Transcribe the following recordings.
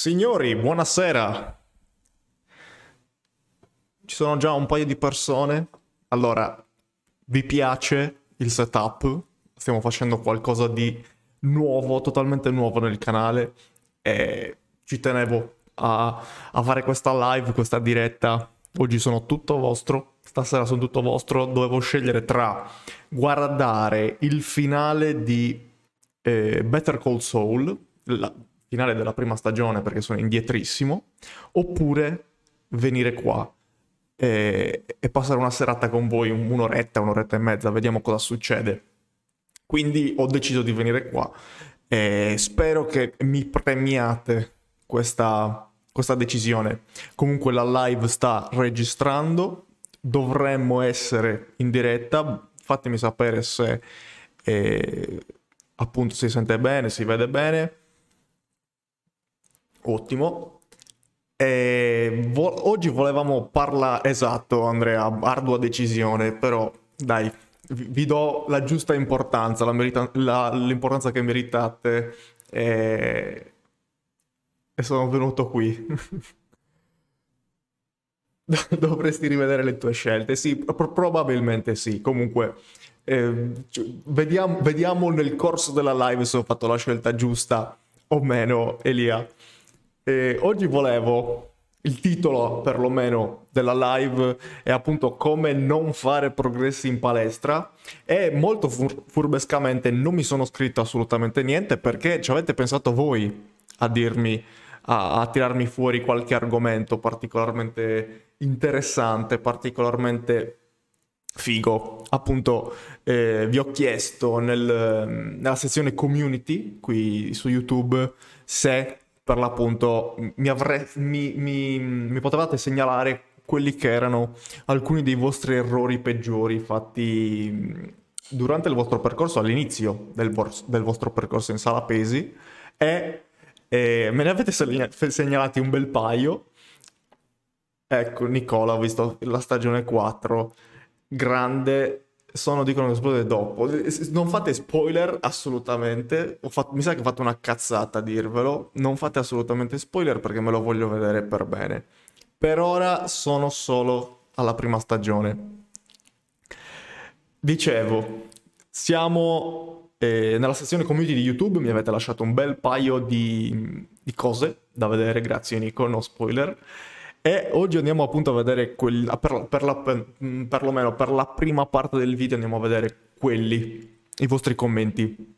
Signori, buonasera. Ci sono già un paio di persone. Allora, vi piace il setup? Stiamo facendo qualcosa di nuovo, totalmente nuovo nel canale e ci tenevo a, a fare questa live, questa diretta. Oggi sono tutto vostro, stasera sono tutto vostro. Dovevo scegliere tra guardare il finale di eh, Better Call Saul, la finale della prima stagione perché sono indietrissimo, oppure venire qua e, e passare una serata con voi, un'oretta, un'oretta e mezza, vediamo cosa succede. Quindi ho deciso di venire qua e spero che mi premiate questa, questa decisione. Comunque la live sta registrando, dovremmo essere in diretta, fatemi sapere se eh, appunto si sente bene, si vede bene. Ottimo. E vo- oggi volevamo parlare, esatto Andrea, ardua decisione, però dai, vi do la giusta importanza, la merita- la- l'importanza che meritate e, e sono venuto qui. Dovresti rivedere le tue scelte, sì, pro- probabilmente sì, comunque eh, vediamo, vediamo nel corso della live se ho fatto la scelta giusta o meno, Elia. E oggi volevo il titolo perlomeno della live è appunto come non fare progressi in palestra. E molto fur- furbescamente non mi sono scritto assolutamente niente perché ci avete pensato voi a dirmi a, a tirarmi fuori qualche argomento particolarmente interessante particolarmente figo. Appunto eh, vi ho chiesto nel, nella sezione community qui su youtube se per l'appunto mi, avrei, mi, mi, mi potevate segnalare quelli che erano alcuni dei vostri errori peggiori fatti durante il vostro percorso, all'inizio del, vor- del vostro percorso in sala pesi e, e me ne avete segnalati un bel paio. Ecco, Nicola, ho visto la stagione 4, grande sono dicono che esplode dopo. Non fate spoiler assolutamente. Fatto, mi sa che ho fatto una cazzata a dirvelo. Non fate assolutamente spoiler perché me lo voglio vedere per bene. Per ora sono solo alla prima stagione. Dicevo, siamo eh, nella sezione community di YouTube. Mi avete lasciato un bel paio di, di cose da vedere. Grazie, Nico. No spoiler. E oggi andiamo appunto a vedere, quel, per, per la, per, mm, perlomeno per la prima parte del video andiamo a vedere quelli, i vostri commenti.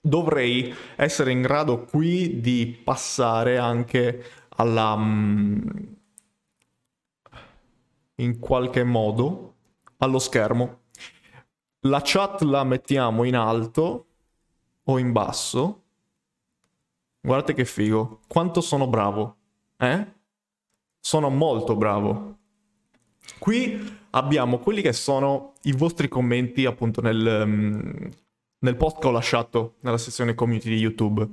Dovrei essere in grado qui di passare anche alla... Mm, in qualche modo allo schermo. La chat la mettiamo in alto o in basso. Guardate che figo. Quanto sono bravo. Eh? Sono molto bravo. Qui abbiamo quelli che sono i vostri commenti appunto nel, um, nel post che ho lasciato nella sezione community di YouTube.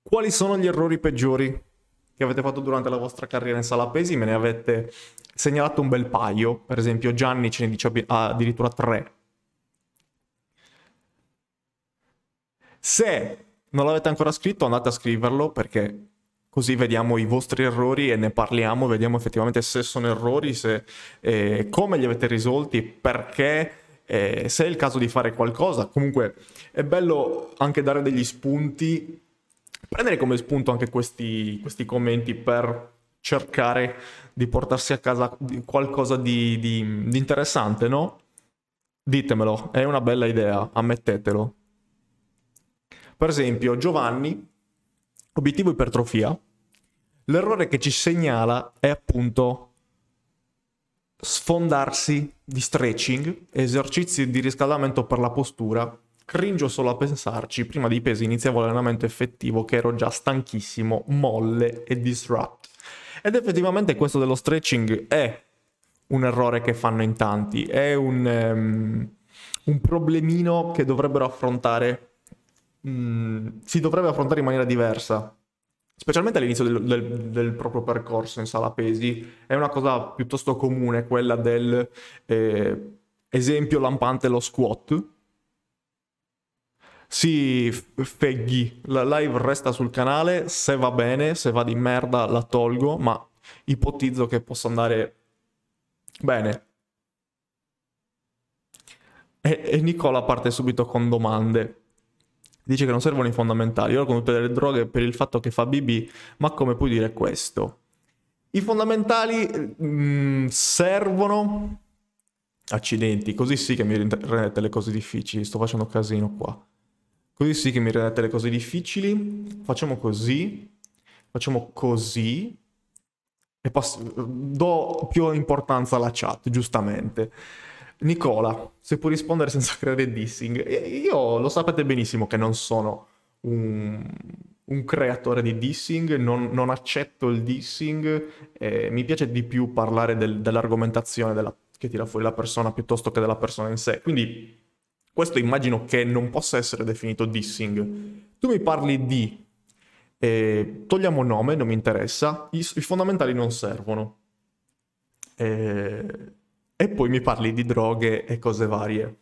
Quali sono gli errori peggiori che avete fatto durante la vostra carriera in sala pesi? Me ne avete segnalato un bel paio, per esempio Gianni ce ne dice addirittura tre. Se non l'avete ancora scritto andate a scriverlo perché così vediamo i vostri errori e ne parliamo, vediamo effettivamente se sono errori, se, eh, come li avete risolti, perché, eh, se è il caso di fare qualcosa. Comunque è bello anche dare degli spunti, prendere come spunto anche questi, questi commenti per cercare di portarsi a casa qualcosa di, di, di interessante, no? Ditemelo, è una bella idea, ammettetelo. Per esempio, Giovanni Obiettivo ipertrofia. L'errore che ci segnala è appunto sfondarsi di stretching, esercizi di riscaldamento per la postura. Cringio solo a pensarci, prima dei pesi iniziavo l'allenamento effettivo che ero già stanchissimo, molle e disrupt. Ed effettivamente questo dello stretching è un errore che fanno in tanti, è un, um, un problemino che dovrebbero affrontare mm, si dovrebbe affrontare in maniera diversa. Specialmente all'inizio del, del, del, proprio percorso in sala pesi, è una cosa piuttosto comune quella del eh, esempio lampante lo squat. Sì, Feghi, la live resta sul canale, se va bene, se va di merda la tolgo, ma ipotizzo che possa andare bene. E, e Nicola parte subito con domande. Dice che non servono i fondamentali, ora con tutte le droghe per il fatto che fa BB, ma come puoi dire questo? I fondamentali mh, mm, servono... Accidenti, così sì che mi rendete le cose difficili, sto facendo casino qua. Così sì che mi rendete le cose difficili. Facciamo così. Facciamo così. E pass- do più importanza alla chat, giustamente. Nicola, se puoi rispondere senza creare dissing. Io lo sapete benissimo che non sono un, un creatore di dissing, non, non accetto il dissing. Eh, mi piace di più parlare del, dell'argomentazione della, che tira fuori la persona piuttosto che della persona in sé. Quindi questo immagino che non possa essere definito dissing. Tu mi parli di... Eh, togliamo nome, non mi interessa. I, i fondamentali non servono. Eh, e poi mi parli di droghe e cose varie.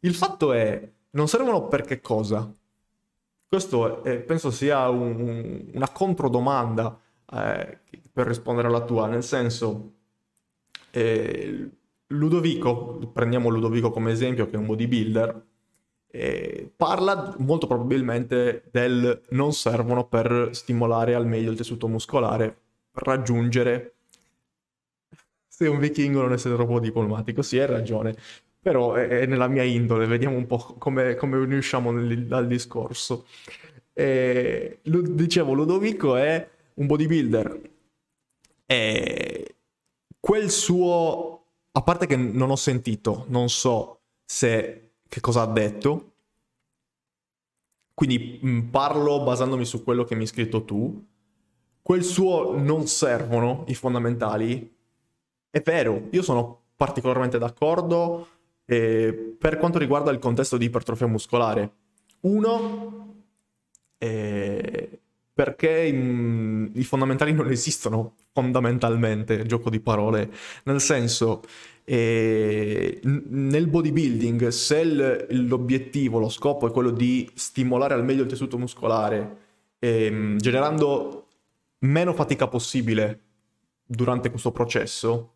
Il fatto è, non servono per che cosa? Questo è, penso sia un, una controdomanda eh, per rispondere alla tua, nel senso, eh, Ludovico, prendiamo Ludovico come esempio, che è un bodybuilder, eh, parla molto probabilmente del non servono per stimolare al meglio il tessuto muscolare, per raggiungere... Se un vichingo non essere troppo diplomatico, sì, hai ragione, però è, nella mia indole, vediamo un po' come, come usciamo nel, dal discorso. Eh, dicevo, Ludovico è un bodybuilder. E quel suo a parte che non ho sentito, non so se che cosa ha detto, quindi mm, parlo basandomi su quello che mi hai scritto tu. Quel suo non servono i fondamentali. È vero, io sono particolarmente d'accordo eh, per quanto riguarda il contesto di ipertrofia muscolare. Uno, eh, perché in, i fondamentali non esistono fondamentalmente, gioco di parole, nel senso eh, nel bodybuilding se l- l'obiettivo, lo scopo è quello di stimolare al meglio il tessuto muscolare, eh, generando meno fatica possibile durante questo processo,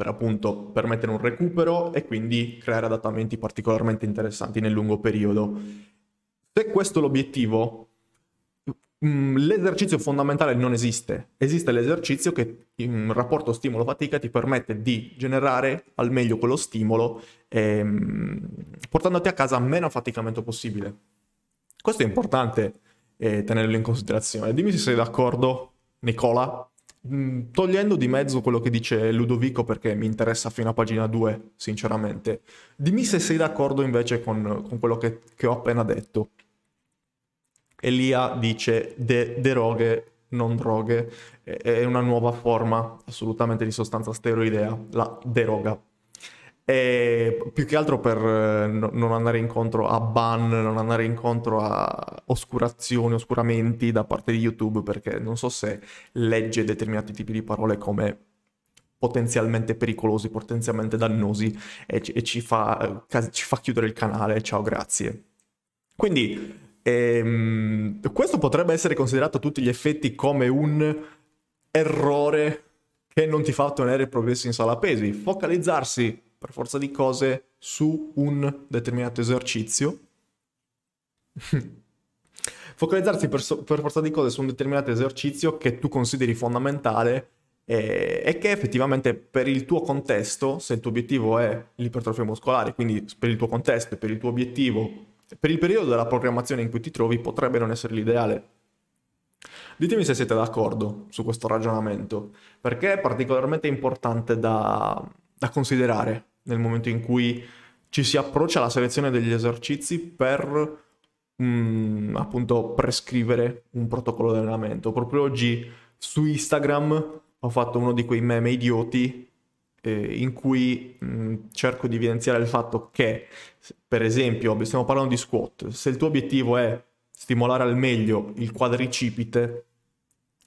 per appunto permettere un recupero e quindi creare adattamenti particolarmente interessanti nel lungo periodo. Se questo è l'obiettivo, Mm, l'esercizio fondamentale non esiste, esiste l'esercizio che in rapporto stimolo-fatica ti permette di generare al meglio quello stimolo ehm, portandoti a casa meno affaticamento possibile. Questo è importante eh, tenerlo in considerazione. Dimmi se sei d'accordo, Nicola, togliendo di mezzo quello che dice Ludovico perché mi interessa fino a pagina 2, sinceramente. Dimmi se sei d'accordo invece con, con quello che, che ho appena detto. Elia dice de- deroghe, non droghe, è una nuova forma assolutamente di sostanza steroidea, la deroga. E più che altro per eh, non andare incontro a ban, non andare incontro a oscurazioni, oscuramenti da parte di YouTube, perché non so se legge determinati tipi di parole come potenzialmente pericolosi, potenzialmente dannosi e, ci, e ci, fa, eh, ci fa chiudere il canale. Ciao, grazie. Quindi Ehm, questo potrebbe essere considerato a tutti gli effetti come un errore che non ti fa ottenere progressi in sala pesi. Focalizzarsi per forza di cose su un determinato esercizio. Focalizzarsi per, so- per, forza di cose su un determinato esercizio che tu consideri fondamentale e-, e che effettivamente per il tuo contesto, se il tuo obiettivo è l'ipertrofia muscolare, quindi per il tuo contesto e per il tuo obiettivo per il periodo della programmazione in cui ti trovi potrebbe non essere l'ideale. Ditemi se siete d'accordo su questo ragionamento, perché è particolarmente importante da, da considerare nel momento in cui ci si approccia alla selezione degli esercizi per mm, appunto prescrivere un protocollo di allenamento. Proprio oggi su Instagram ho fatto uno di quei meme idioti eh, in cui mh, cerco di evidenziare il fatto che, per esempio, stiamo parlando di squat, se il tuo obiettivo è stimolare al meglio il quadricipite,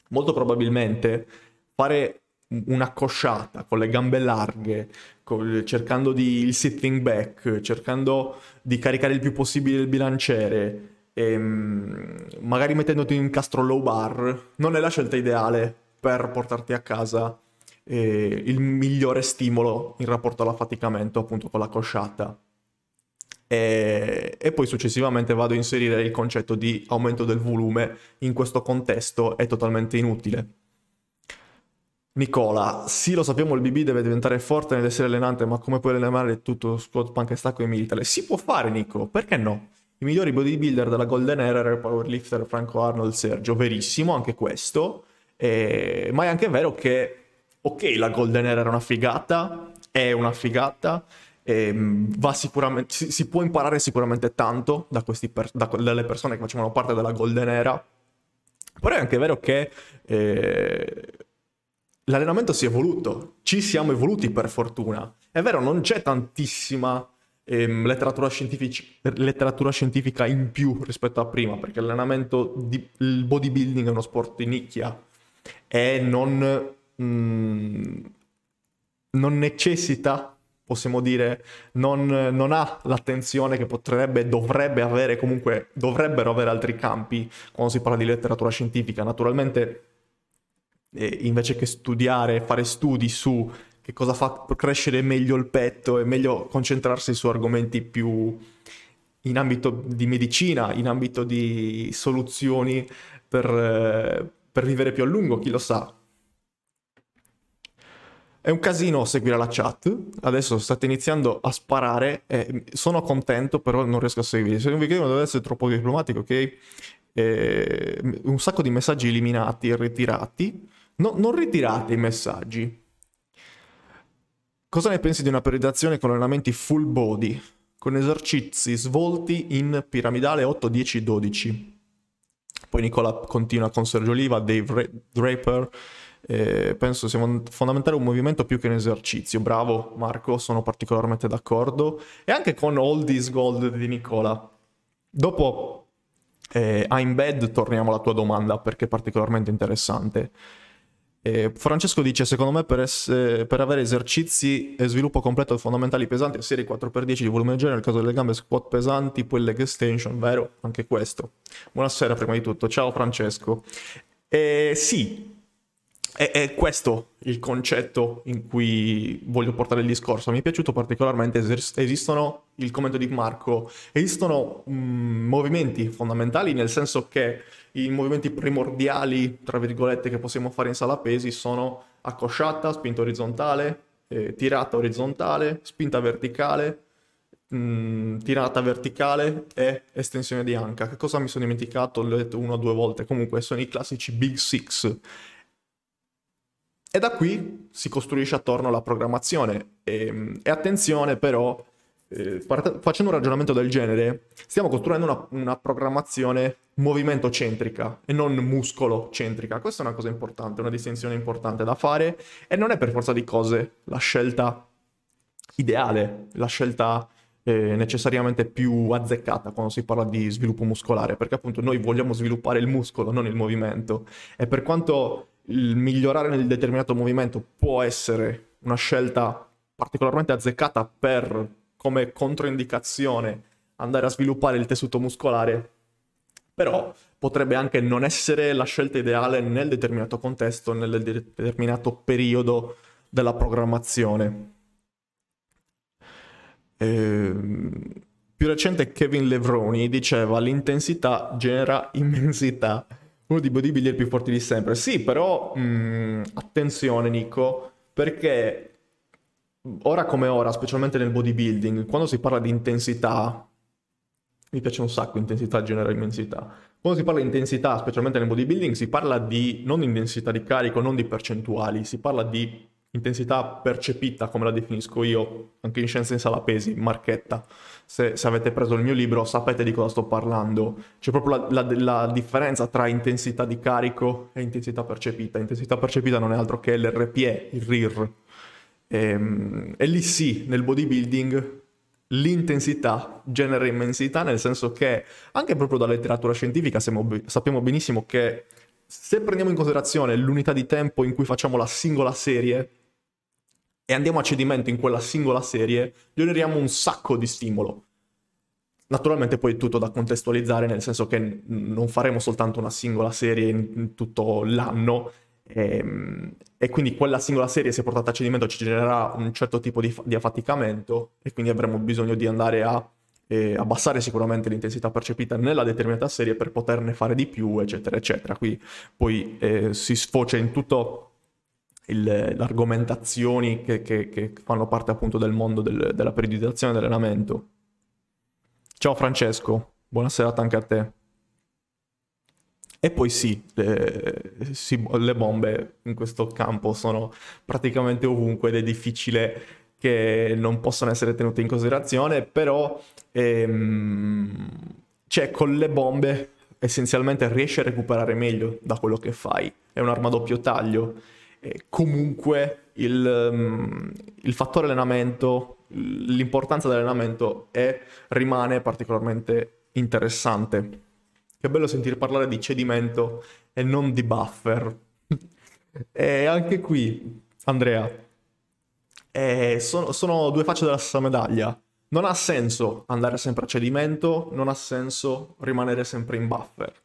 molto probabilmente fare una cosciata con le gambe larghe, con, cercando di il sitting back, cercando di caricare il più possibile il bilanciere, e, ehm, magari mettendoti in incastro low bar, non è la scelta ideale per portarti a casa eh, il migliore stimolo in rapporto all'affaticamento, appunto con la cosciata. E, e, poi successivamente vado a inserire il concetto di aumento del volume in questo contesto è totalmente inutile. Nicola, sì lo sappiamo il BB deve diventare forte nell'essere allenante, ma come puoi allenare tutto squat, panca e stacco e militare? Si può fare Nico, perché no? I migliori bodybuilder della Golden Era erano powerlifter Franco Arnold Sergio, verissimo anche questo, eh, ma è anche vero che, ok, la Golden Era era una figata, è una figata, eh, si, si, può imparare sicuramente tanto da per, da, dalle persone che facevano parte della Golden Era, però è anche vero che... Eh, l'allenamento si è evoluto, ci siamo evoluti per fortuna. È vero, non c'è tantissima ehm, letteratura, letteratura, scientifica in più rispetto a prima, perché l'allenamento, di, il bodybuilding è uno sport di nicchia e non, mm, non necessita, possiamo dire, non, non ha l'attenzione che potrebbe, dovrebbe avere, comunque dovrebbero avere altri campi quando si parla di letteratura scientifica. Naturalmente eh, invece che studiare, fare studi su che cosa fa crescere meglio il petto, è meglio concentrarsi su argomenti più in ambito di medicina, in ambito di soluzioni per, eh, per vivere più a lungo, chi lo sa. È un casino seguire la chat, adesso state iniziando a sparare, eh, sono contento però non riesco a seguire, se non vi chiedono deve essere troppo diplomatico, ok? Eh, un sacco di messaggi eliminati e ritirati, No, non ritirate i messaggi. Cosa ne pensi di una periodizzazione con allenamenti full body, con esercizi svolti in piramidale 8, 10, 12? Poi Nicola continua con Sergio Oliva, Dave Draper. Eh, penso sia fondamentale un movimento più che un esercizio. Bravo Marco, sono particolarmente d'accordo. E anche con All This Gold di Nicola. Dopo eh, I'm Bad torniamo alla tua domanda perché è particolarmente interessante. Eh, Francesco dice: Secondo me, per, essere, per, avere esercizi e sviluppo completo fondamentali pesanti serie 4x10 di volume leggero, nel caso delle gambe squat pesanti, poi leg extension, vero? Anche questo. Buonasera, prima di tutto. Ciao Francesco. Eh, sì, è, è, questo il concetto in cui voglio portare il discorso. Mi è piaciuto particolarmente, esistono, il commento di Marco, esistono mh, mm, movimenti fondamentali nel senso che i movimenti primordiali, tra virgolette, che possiamo fare in sala pesi sono accosciata, spinta orizzontale, eh, tirata orizzontale, spinta verticale, mh, mm, tirata verticale e estensione di anca. Che cosa mi sono dimenticato? L'ho detto una o due volte. Comunque sono i classici Big Six. E da qui si costruisce attorno alla programmazione. E, e attenzione però, eh, facendo un ragionamento del genere, stiamo costruendo una, una programmazione movimento centrica e non muscolo centrica. Questa è una cosa importante, una distinzione importante da fare e non è per forza di cose la scelta ideale, la scelta eh, necessariamente più azzeccata quando si parla di sviluppo muscolare, perché appunto noi vogliamo sviluppare il muscolo, non il movimento. E per quanto il migliorare nel determinato movimento può essere una scelta particolarmente azzeccata per come controindicazione andare a sviluppare il tessuto muscolare, però potrebbe anche non essere la scelta ideale nel determinato contesto, nel determinato periodo della programmazione. Ehm, più recente Kevin Levroni diceva l'intensità genera immensità, uno dei bodybuilder più forti di sempre. Sì, però mh, mm, attenzione Nico, perché ora come ora, specialmente nel bodybuilding, quando si parla di intensità, mi piace un sacco, intensità genera immensità. Quando si parla di intensità, specialmente nel bodybuilding, si parla di non intensità di carico, non di percentuali, si parla di intensità percepita, come la definisco io, anche in scienze in sala pesi, marchetta. Se, se, avete preso il mio libro sapete di cosa sto parlando. C'è proprio la, la, la, differenza tra intensità di carico e intensità percepita. Intensità percepita non è altro che l'RPE, il RIR. E, ehm, e lì sì, nel bodybuilding l'intensità genera immensità, nel senso che anche proprio dalla letteratura scientifica sappiamo benissimo che se prendiamo in considerazione l'unità di tempo in cui facciamo la singola serie e andiamo a cedimento in quella singola serie, generiamo un sacco di stimolo. Naturalmente poi è tutto da contestualizzare, nel senso che non faremo soltanto una singola serie in tutto l'anno, e, ehm, e, quindi quella singola serie, se portata a cedimento, ci genererà un certo tipo di, di affaticamento e quindi avremo bisogno di andare a eh, abbassare sicuramente l'intensità percepita nella determinata serie per poterne fare di più, eccetera, eccetera. Qui poi eh, si sfocia in tutto le argomentazioni che, che, che, fanno parte appunto del mondo del, della periodizzazione dell'allenamento. Ciao Francesco, buona serata anche a te. E poi sì le, sì, le bombe in questo campo sono praticamente ovunque ed è difficile che non possano essere tenute in considerazione, però ehm, cioè, con le bombe essenzialmente riesci a recuperare meglio da quello che fai. È un'arma a doppio taglio. E comunque il, um, il fattore allenamento, l'importanza dell'allenamento è, rimane particolarmente interessante. Che bello sentire parlare di cedimento e non di buffer. e anche qui, Andrea, eh, sono, sono due facce della stessa medaglia. Non ha senso andare sempre a cedimento, non ha senso rimanere sempre in buffer.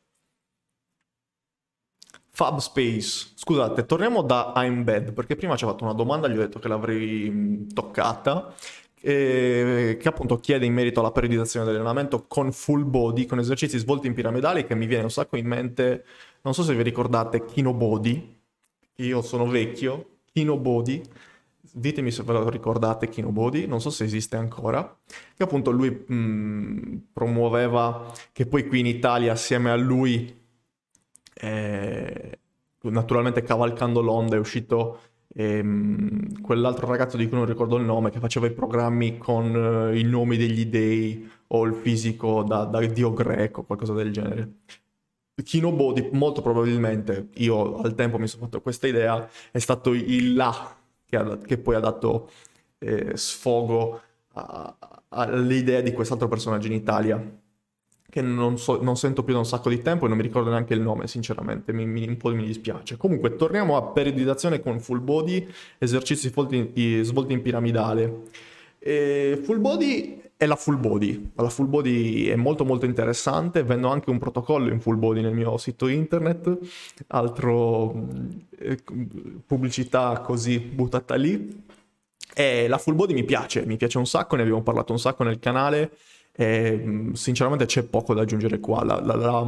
Fabspace, scusate, torniamo da I'm Bad, perché prima ci ha fatto una domanda, gli ho detto che l'avrei mm, toccata, eh, che appunto chiede in merito alla periodizzazione dell'allenamento con full body, con esercizi svolti in piramidali, che mi viene un sacco in mente, non so se vi ricordate Kino Body, io sono vecchio, Kino Body, ditemi se ve lo ricordate Kino Body, non so se esiste ancora, che appunto lui mh, mm, promuoveva, che poi qui in Italia assieme a lui, eh, naturalmente cavalcando l'onda, è uscito ehm, quell'altro ragazzo di cui non ricordo il nome, che faceva i programmi con eh, i nomi degli dei o il fisico da, da dio greco, qualcosa del genere. Kino Body, molto probabilmente, io al tempo mi sono fatto questa idea, è stato il là che, ha, che poi ha dato eh, sfogo all'idea di quest'altro personaggio in Italia che non, so, non, sento più da un sacco di tempo e non mi ricordo neanche il nome, sinceramente, mi, mi, un po' mi dispiace. Comunque, torniamo a periodizzazione con full body, esercizi svolti, svolti in piramidale. E full body è la full body. La full body è molto molto interessante, vendo anche un protocollo in full body nel mio sito internet, altro eh, pubblicità così buttata lì. E la full body mi piace, mi piace un sacco, ne abbiamo parlato un sacco nel canale e sinceramente c'è poco da aggiungere qua. La, la, la,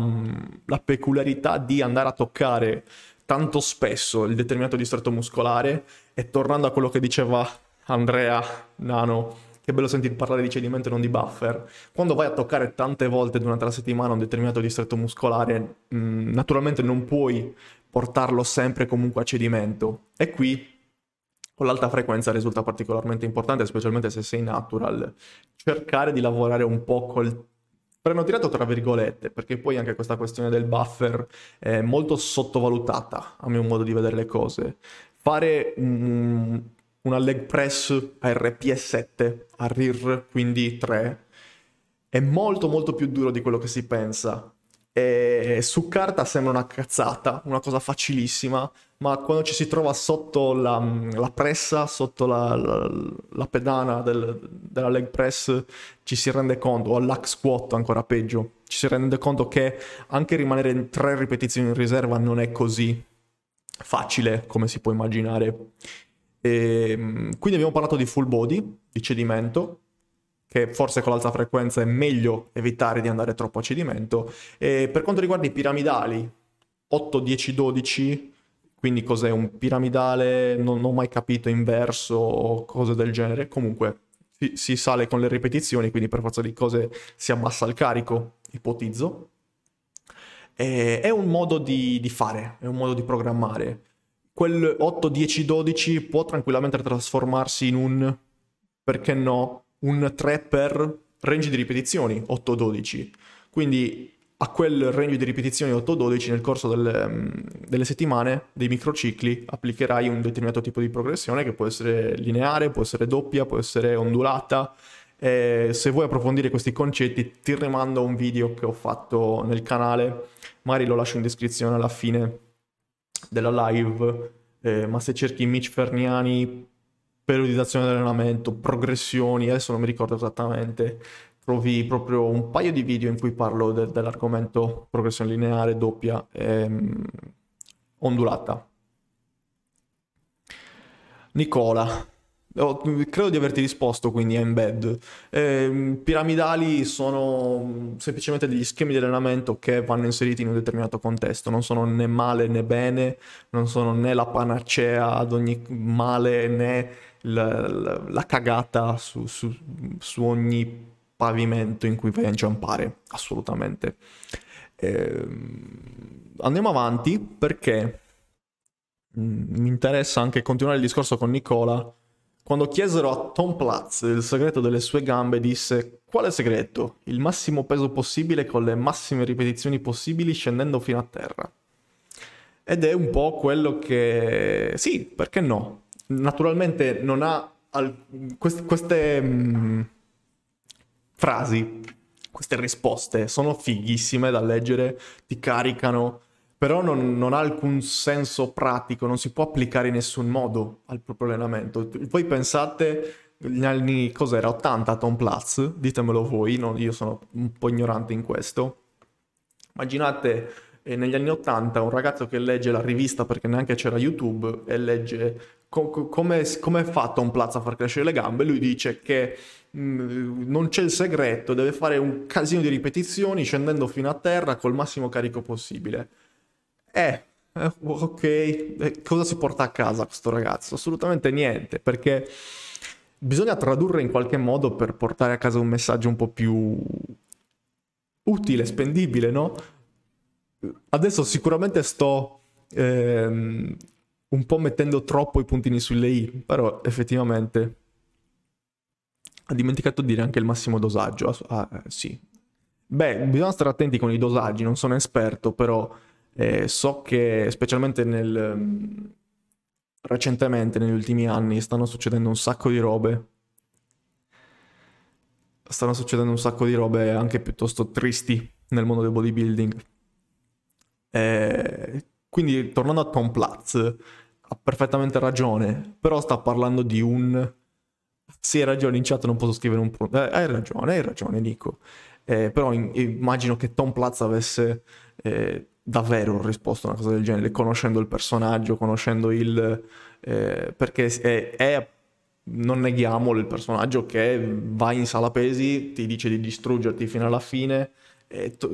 la, peculiarità di andare a toccare tanto spesso il determinato distretto muscolare e tornando a quello che diceva Andrea Nano, che bello sentire parlare di cedimento e non di buffer. Quando vai a toccare tante volte durante la settimana un determinato distretto muscolare, mh, naturalmente non puoi portarlo sempre comunque a cedimento. E qui con l'alta frequenza risulta particolarmente importante, specialmente se sei natural, cercare di lavorare un po' col freno tirato tra virgolette, perché poi anche questa questione del buffer è molto sottovalutata a mio modo di vedere le cose. Fare un, una leg press a RPE7, a RIR, quindi 3, è molto molto più duro di quello che si pensa. E su carta sembra una cazzata, una cosa facilissima, ma quando ci si trova sotto la, la pressa, sotto la, la, la pedana del, della leg press, ci si rende conto, o all'hack squat ancora peggio, ci si rende conto che anche rimanere in tre ripetizioni in riserva non è così facile come si può immaginare. E, ehm, quindi abbiamo parlato di full body, di cedimento, che forse con l'alta frequenza è meglio evitare di andare troppo a cedimento. E per quanto riguarda i piramidali, 8, 10, 12 quindi cos'è un piramidale? Non, ho mai capito inverso o cose del genere. Comunque si, si, sale con le ripetizioni, quindi per forza di cose si abbassa il carico, ipotizzo. E, è un modo di, di fare, è un modo di programmare. Quel 8, 10, 12 può tranquillamente trasformarsi in un, perché no, un 3 per range di ripetizioni, 8-12. Quindi a quel range di ripetizioni 8-12 nel corso delle, mm, delle, settimane, dei microcicli, applicherai un determinato tipo di progressione che può essere lineare, può essere doppia, può essere ondulata. E se vuoi approfondire questi concetti ti rimando a un video che ho fatto nel canale, magari lo lascio in descrizione alla fine della live, eh, ma se cerchi Mitch Ferniani, periodizzazione dell'allenamento, progressioni, adesso non mi ricordo esattamente, trovi proprio un paio di video in cui parlo de- dell'argomento progressione lineare, doppia e um, ondulata. Nicola, Oh, credo di averti risposto quindi a embed. Eh, piramidali sono semplicemente degli schemi di allenamento che vanno inseriti in un determinato contesto, non sono né male né bene, non sono né la panacea ad ogni male né la, la, la cagata su, su, su, ogni pavimento in cui vai a inciampare, assolutamente. Eh, andiamo avanti perché mm, mi interessa anche continuare il discorso con Nicola quando chiesero a Tom Platz il segreto delle sue gambe, disse: Quale segreto? Il massimo peso possibile con le massime ripetizioni possibili scendendo fino a terra. Ed è un po' quello che. Sì, perché no? Naturalmente non ha al... queste, queste mh, mm, frasi, queste risposte sono fighissime da leggere, ti caricano però non, non, ha alcun senso pratico, non si può applicare in nessun modo al proprio allenamento. Voi pensate, negli anni, cos'era, 80 Tom Platz, ditemelo voi, no? io sono un po' ignorante in questo. Immaginate eh, negli anni 80 un ragazzo che legge la rivista perché neanche c'era YouTube e legge co- come, come fa Tom Platz a far crescere le gambe, lui dice che mm, non c'è il segreto, deve fare un casino di ripetizioni scendendo fino a terra col massimo carico possibile. Eh, eh ok, eh, cosa si porta a casa questo ragazzo? Assolutamente niente, perché bisogna tradurre in qualche modo per portare a casa un messaggio un po' più utile, spendibile, no? Adesso sicuramente sto ehm, un po' mettendo troppo i puntini sulle i, però effettivamente ha dimenticato di dire anche il massimo dosaggio. Ah, eh, sì. Beh, bisogna stare attenti con i dosaggi, non sono esperto, però eh, so che specialmente nel, recentemente, negli ultimi anni, stanno succedendo un sacco di robe. Stanno succedendo un sacco di robe anche piuttosto tristi nel mondo del bodybuilding. Eh, quindi, tornando a Tom Platz, ha perfettamente ragione, però sta parlando di un... Sì, hai ragione, in chat non posso scrivere un... Eh, hai ragione, hai ragione, Nico. Eh, però in, immagino che Tom Platz avesse eh, davvero risposto a una cosa del genere, conoscendo il personaggio, conoscendo il... Eh, perché è, è, non neghiamolo, il personaggio che va in sala pesi, ti dice di distruggerti fino alla fine,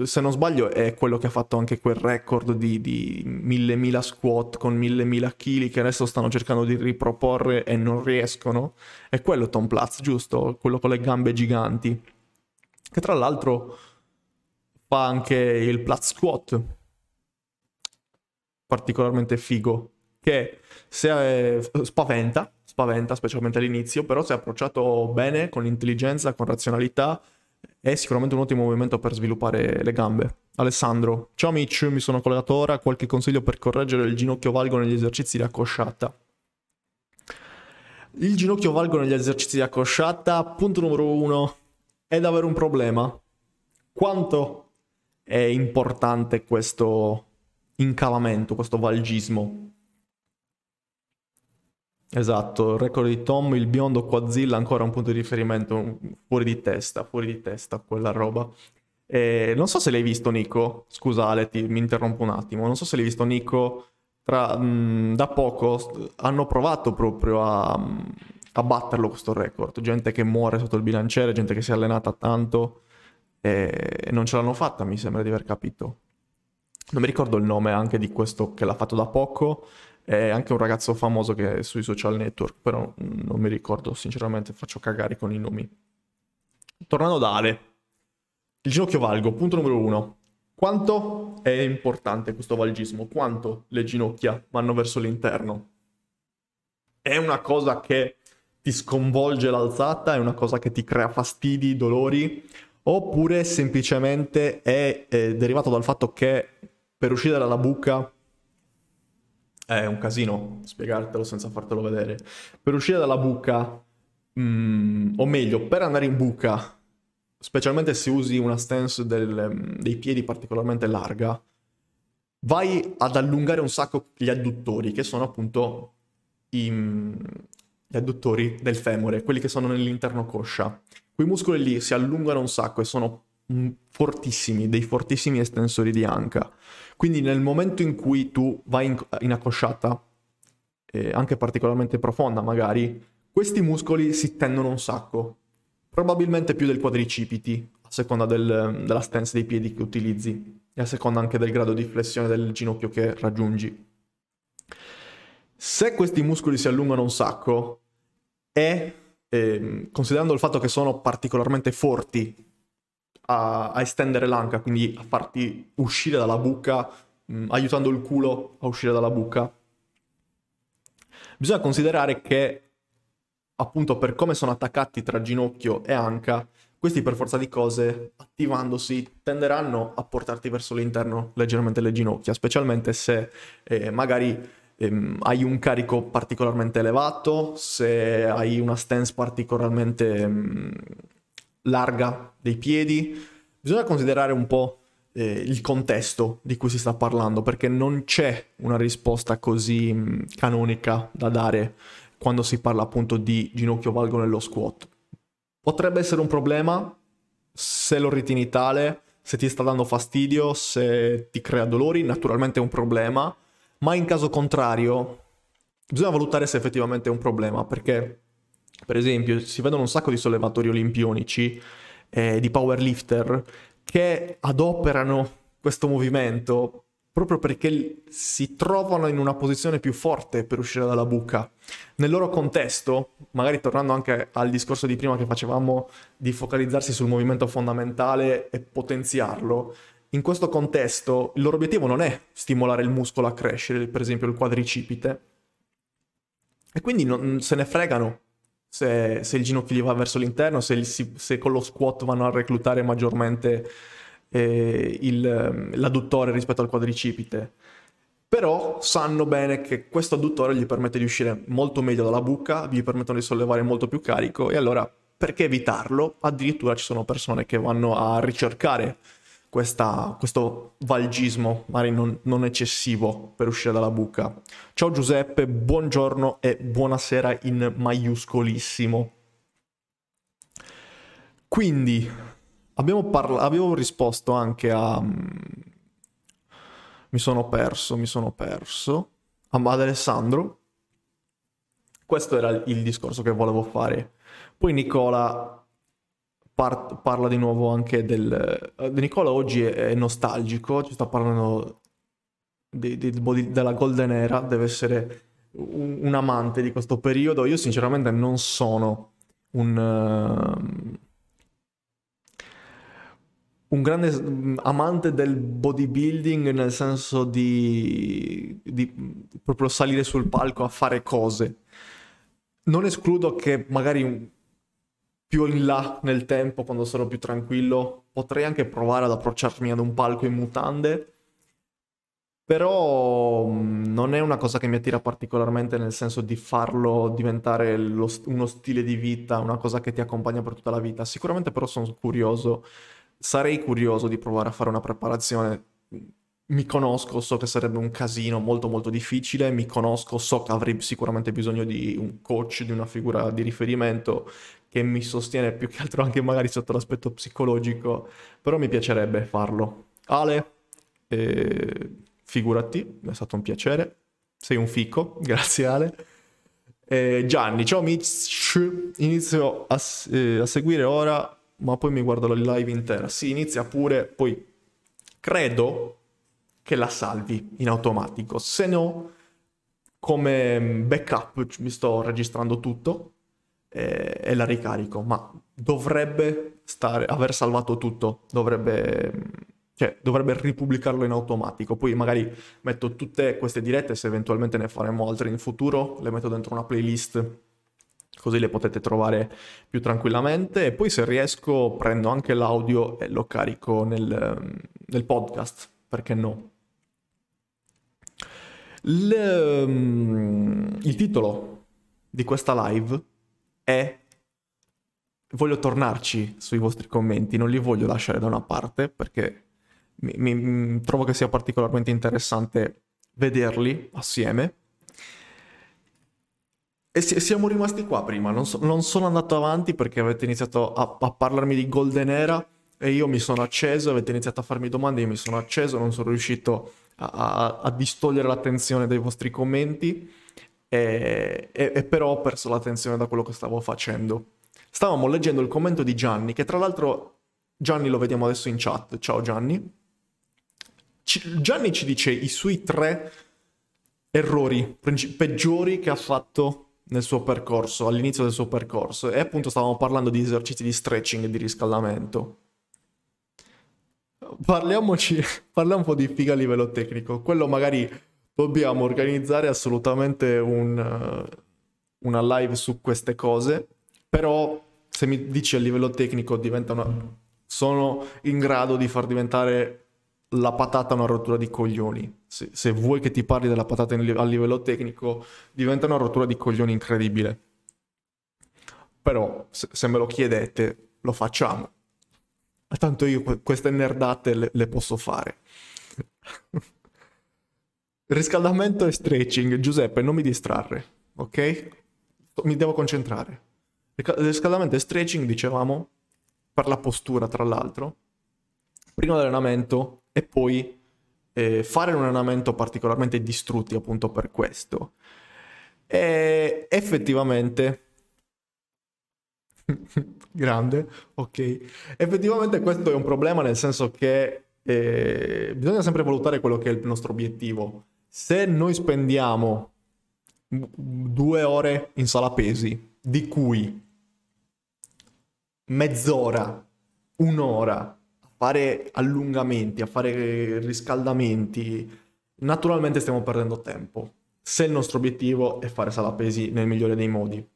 se non sbaglio è quello che ha fatto anche quel record di, di mille mila squat con mille mila kg che adesso stanno cercando di riproporre e non riescono. È quello Tom Platz, giusto? Quello con le gambe giganti. Che tra l'altro fa anche il Platz squat, particolarmente figo che se è, spaventa, spaventa specialmente all'inizio, però se è approcciato bene, con intelligenza, con razionalità, è sicuramente un ottimo movimento per sviluppare le gambe. Alessandro, ciao Mitch, mi sono collegato ora, qualche consiglio per correggere il ginocchio valgo negli esercizi di accosciata. Il ginocchio valgo negli esercizi di accosciata, punto numero uno, è davvero un problema. Quanto è importante questo incalamento, questo valgismo. Esatto, il record di Tom, il biondo Quadzilla, ancora un punto di riferimento fuori di testa, fuori di testa quella roba. E non so se l'hai visto Nico, scusa Ale, ti, mi interrompo un attimo, non so se l'hai visto Nico, tra, mh, da poco hanno provato proprio a, a, batterlo questo record, gente che muore sotto il bilanciere, gente che si è allenata tanto e non ce l'hanno fatta, mi sembra di aver capito. Non mi ricordo il nome anche di questo che l'ha fatto da poco, è anche un ragazzo famoso che è sui social network, però non mi ricordo, sinceramente faccio cagare con i nomi. Tornando da Ale, il ginocchio valgo, punto numero uno. Quanto è importante questo valgismo? Quanto le ginocchia vanno verso l'interno? È una cosa che ti sconvolge l'alzata? È una cosa che ti crea fastidi, dolori? Oppure semplicemente è, è derivato dal fatto che per uscire dalla buca è un casino spiegartelo senza fartelo vedere. Per uscire dalla buca, mm, o meglio, per andare in buca, specialmente se usi una stance del, dei piedi particolarmente larga, vai ad allungare un sacco gli adduttori, che sono appunto i, gli adduttori del femore, quelli che sono nell'interno coscia. Quei muscoli lì si allungano un sacco e sono mm, fortissimi, dei fortissimi estensori di anca. Quindi nel momento in cui tu vai in, in accosciata, eh, anche particolarmente profonda magari, questi muscoli si tendono un sacco, probabilmente più del quadricipiti, a seconda del, della stance dei piedi che utilizzi e a seconda anche del grado di flessione del ginocchio che raggiungi. Se questi muscoli si allungano un sacco e eh, considerando il fatto che sono particolarmente forti a, a, estendere l'anca, quindi a farti uscire dalla buca, mh, aiutando il culo a uscire dalla buca, bisogna considerare che appunto per come sono attaccati tra ginocchio e anca, questi per forza di cose, attivandosi, tenderanno a portarti verso l'interno leggermente le ginocchia, specialmente se eh, magari ehm, hai un carico particolarmente elevato, se hai una stance particolarmente ehm, larga dei piedi. Bisogna considerare un po' eh, il contesto di cui si sta parlando, perché non c'è una risposta così mm, canonica da dare quando si parla appunto di ginocchio valgo nello squat. Potrebbe essere un problema se lo ritieni tale, se ti sta dando fastidio, se ti crea dolori, naturalmente è un problema, ma in caso contrario bisogna valutare se effettivamente è un problema, perché per esempio si vedono un sacco di sollevatori olimpionici, eh, di powerlifter, che adoperano questo movimento proprio perché si trovano in una posizione più forte per uscire dalla buca. Nel loro contesto, magari tornando anche al discorso di prima che facevamo di focalizzarsi sul movimento fondamentale e potenziarlo, in questo contesto il loro obiettivo non è stimolare il muscolo a crescere, per esempio il quadricipite, e quindi non, se ne fregano se, se, il ginocchio gli va verso l'interno, se, il, se con lo squat vanno a reclutare maggiormente eh, il, l'adduttore rispetto al quadricipite. Però sanno bene che questo adduttore gli permette di uscire molto meglio dalla buca, gli permettono di sollevare molto più carico e allora perché evitarlo? Addirittura ci sono persone che vanno a ricercare questa, questo valgismo, magari non, non, eccessivo, per uscire dalla buca. Ciao Giuseppe, buongiorno e buonasera in maiuscolissimo. Quindi, parla- avevo risposto anche a... Mm, mi sono perso, mi sono perso. Ad Alessandro. Questo era il discorso che volevo fare. Poi Nicola par- parla di nuovo anche del... Uh, Nicola oggi è, nostalgico, ci sta parlando di, di, di, della Golden Era, deve essere un, un, amante di questo periodo. Io sinceramente non sono un... Uh, un grande amante del bodybuilding nel senso di, di, proprio salire sul palco a fare cose. Non escludo che magari più in là nel tempo, quando sarò più tranquillo, potrei anche provare ad approcciarmi ad un palco in mutande. Però mm, non è una cosa che mi attira particolarmente nel senso di farlo diventare lo, uno stile di vita, una cosa che ti accompagna per tutta la vita. Sicuramente però sono curioso, sarei curioso di provare a fare una preparazione. Mi conosco, so che sarebbe un casino molto molto difficile, mi conosco, so che avrei sicuramente bisogno di un coach, di una figura di riferimento che mi sostiene più che altro anche magari sotto l'aspetto psicologico, però mi piacerebbe farlo. Ale, eh, figurati, è stato un piacere, sei un fico, grazie Ale. Eh, Gianni, ciao Mitch, inizio a, eh, a seguire ora, ma poi mi guardo la live intera. Sì, inizia pure, poi credo che la salvi in automatico, se no come backup mi sto registrando tutto e, e la ricarico, ma dovrebbe stare, aver salvato tutto, dovrebbe, cioè, dovrebbe ripubblicarlo in automatico. Poi magari metto tutte queste dirette, se eventualmente ne faremo altre in futuro, le metto dentro una playlist così le potete trovare più tranquillamente e poi se riesco prendo anche l'audio e lo carico nel, nel podcast, perché no? Il, um, il titolo di questa live è voglio tornarci sui vostri commenti, non li voglio lasciare da una parte perché mi, mi, trovo che sia particolarmente interessante vederli assieme. E siamo rimasti qua prima, non, so, non, sono andato avanti perché avete iniziato a, a, parlarmi di Golden Era e io mi sono acceso, avete iniziato a farmi domande, io mi sono acceso, non sono riuscito a, a, a distogliere l'attenzione dai vostri commenti e, e, e però ho perso l'attenzione da quello che stavo facendo. Stavamo leggendo il commento di Gianni, che tra l'altro Gianni lo vediamo adesso in chat. Ciao Gianni. C- Gianni ci dice i suoi tre errori peggiori che ha fatto nel suo percorso, all'inizio del suo percorso. E appunto stavamo parlando di esercizi di stretching e di riscaldamento. Parliamoci, parliamo un po' di figa a livello tecnico. Quello magari dobbiamo organizzare assolutamente un, una live su queste cose, però se mi dici a livello tecnico una... sono in grado di far diventare la patata una rottura di coglioni. Se, se vuoi che ti parli della patata in, a livello tecnico, diventa una rottura di coglioni incredibile. Però, se, se me lo chiedete, lo facciamo. Tanto io queste nerdate le, le posso fare. Riscaldamento e stretching. Giuseppe, non mi distrarre, ok? Mi devo concentrare. Riscaldamento e stretching, dicevamo, per la postura, tra l'altro. Prima dell'allenamento e poi eh, fare un allenamento particolarmente distrutti appunto per questo. E effettivamente... Grande, ok. Effettivamente questo è un problema nel senso che eh, bisogna sempre valutare quello che è il nostro obiettivo. Se noi spendiamo due ore in sala pesi, di cui mezz'ora, un'ora fare allungamenti, a fare riscaldamenti, naturalmente stiamo perdendo tempo. Se il nostro obiettivo è fare sala pesi nel migliore dei modi.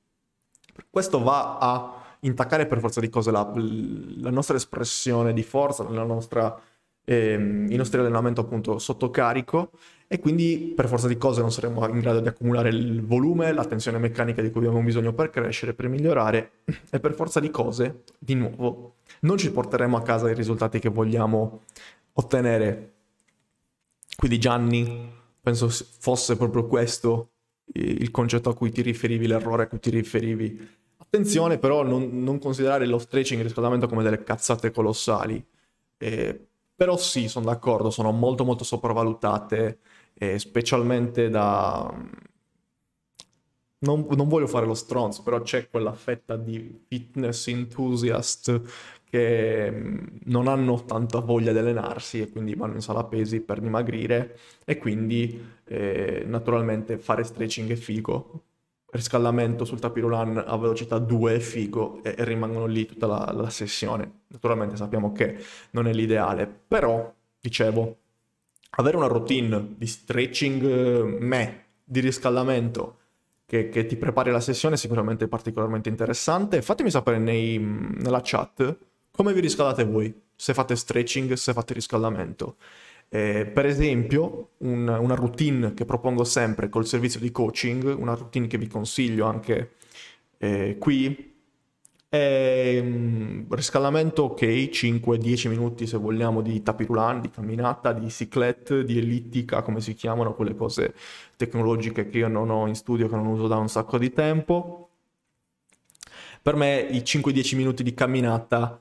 Questo va a intaccare per forza di cose la, la nostra espressione di forza, la nostra, ehm, i nostri allenamenti appunto sotto carico e quindi per forza di cose non saremo in grado di accumulare il volume, la tensione meccanica di cui abbiamo bisogno per crescere, per migliorare e per forza di cose, di nuovo, non ci porteremo a casa i risultati che vogliamo ottenere. Quindi Gianni, penso fosse proprio questo il concetto a cui ti riferivi, l'errore a cui ti riferivi. Attenzione però non, non considerare lo stretching e il riscaldamento come delle cazzate colossali. Eh, però sì, sono d'accordo, sono molto molto sopravvalutate eh, specialmente da... Non, non, voglio fare lo stronzo, però c'è quella fetta di fitness enthusiast che mm, non hanno tanta voglia di allenarsi e quindi vanno in sala pesi per dimagrire e quindi eh, naturalmente fare stretching è figo, riscaldamento sul tapirulan a velocità 2 è figo e, e rimangono lì tutta la, la, sessione. Naturalmente sappiamo che non è l'ideale, però dicevo, avere una routine di stretching eh, me, di riscaldamento, che, che, ti prepari la sessione è sicuramente particolarmente interessante. Fatemi sapere nei, nella chat come vi riscaldate voi, se fate stretching, se fate riscaldamento. Eh, per esempio, un, una routine che propongo sempre col servizio di coaching, una routine che vi consiglio anche eh, qui, e, um, riscaldamento ok, 5-10 minuti se vogliamo di tapirulan, di camminata, di cyclette, di ellittica, come si chiamano quelle cose tecnologiche che io non ho in studio, che non uso da un sacco di tempo. Per me i 5-10 minuti di camminata,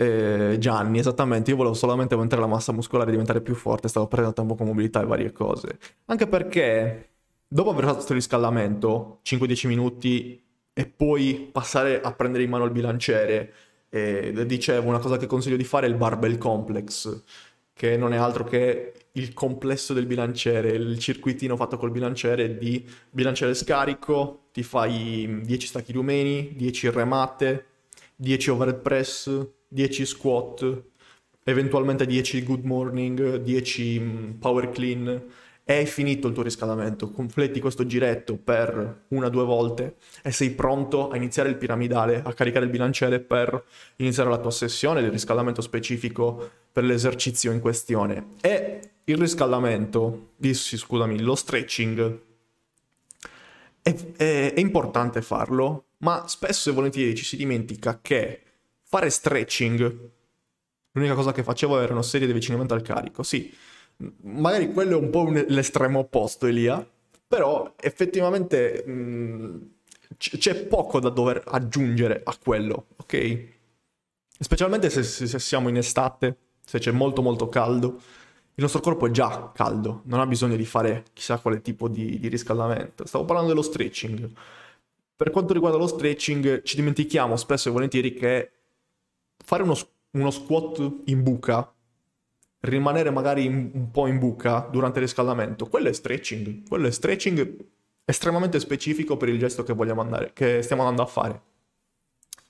eh, Gianni, esattamente, io volevo solamente aumentare la massa muscolare e diventare più forte, stavo perdendo tempo con mobilità e varie cose. Anche perché dopo aver fatto questo riscaldamento, 5-10 minuti e poi passare a prendere in mano il bilanciere. E dicevo, una cosa che consiglio di fare è il barbell complex, che non è altro che il complesso del bilanciere, il circuitino fatto col bilanciere di bilanciere scarico, ti fai 10 stacchi rumeni, 10 remate, 10 overhead press, 10 squat, eventualmente 10 good morning, 10 mm, power clean. È finito il tuo riscaldamento, completi questo giretto per una o due volte e sei pronto a iniziare il piramidale, a caricare il bilanciere per iniziare la tua sessione del riscaldamento specifico per l'esercizio in questione. E il riscaldamento, scusami, lo stretching, è, è, è importante farlo, ma spesso e volentieri ci si dimentica che fare stretching l'unica cosa che facevo era una serie di avvicinamento al carico. Sì, magari quello è un po' un, l'estremo opposto, Elia, però effettivamente mh, mm, c- c'è poco da dover aggiungere a quello, ok? Specialmente se, se siamo in estate, se c'è molto molto caldo il nostro corpo è già caldo, non ha bisogno di fare chissà quale tipo di, di riscaldamento. Stavo parlando dello stretching. Per quanto riguarda lo stretching, ci dimentichiamo spesso e volentieri che fare uno, uno squat in buca, rimanere magari in, un po' in buca durante il riscaldamento, quello è stretching. Quello è stretching estremamente specifico per il gesto che vogliamo andare, che stiamo andando a fare.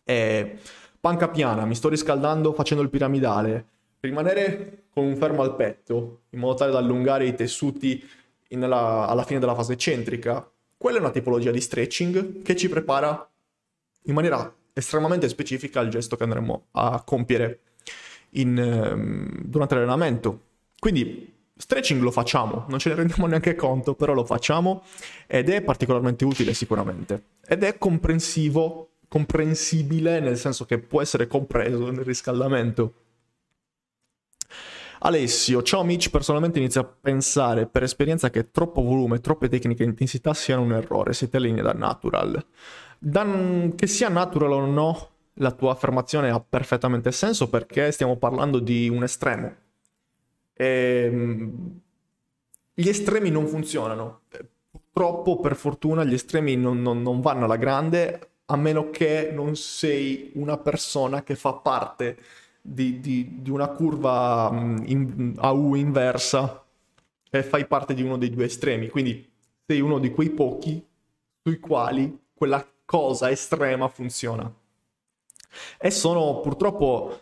E panca piana, mi sto riscaldando facendo il piramidale rimanere con un fermo al petto, in modo tale da allungare i tessuti nella, alla fine della fase eccentrica, quella è una tipologia di stretching che ci prepara in maniera estremamente specifica al gesto che andremo a compiere in, um, durante l'allenamento. Quindi stretching lo facciamo, non ce ne rendiamo neanche conto, però lo facciamo ed è particolarmente utile sicuramente. Ed è comprensivo, comprensibile nel senso che può essere compreso nel riscaldamento Alessio, ciao Mitch, personalmente inizio a pensare per esperienza che troppo volume, troppe tecniche e intensità siano un errore, siete in linea da natural. Dan... Che sia natural o no, la tua affermazione ha perfettamente senso perché stiamo parlando di un estremo. E... Ehm, gli estremi non funzionano. Purtroppo, per fortuna, gli estremi non, non, non vanno alla grande a meno che non sei una persona che fa parte di, di, di una curva mm, in, a U inversa e fai parte di uno dei due estremi, quindi sei uno di quei pochi sui quali quella cosa estrema funziona. E sono purtroppo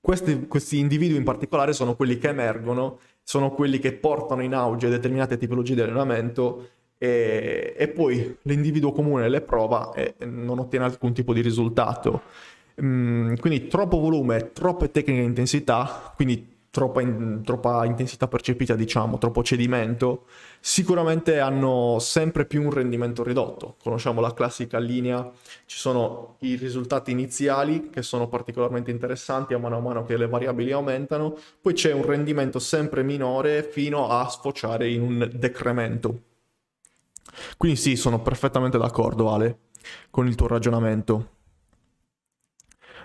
questi, questi individui in particolare sono quelli che emergono, sono quelli che portano in auge determinate tipologie di allenamento e, e poi l'individuo comune le prova e non ottiene alcun tipo di risultato. Mm, quindi troppo volume, troppe tecniche di intensità, quindi troppa, in, troppa, intensità percepita, diciamo, troppo cedimento, sicuramente hanno sempre più un rendimento ridotto. Conosciamo la classica linea, ci sono i risultati iniziali che sono particolarmente interessanti a mano a mano che le variabili aumentano, poi c'è un rendimento sempre minore fino a sfociare in un decremento. Quindi sì, sono perfettamente d'accordo Ale con il tuo ragionamento.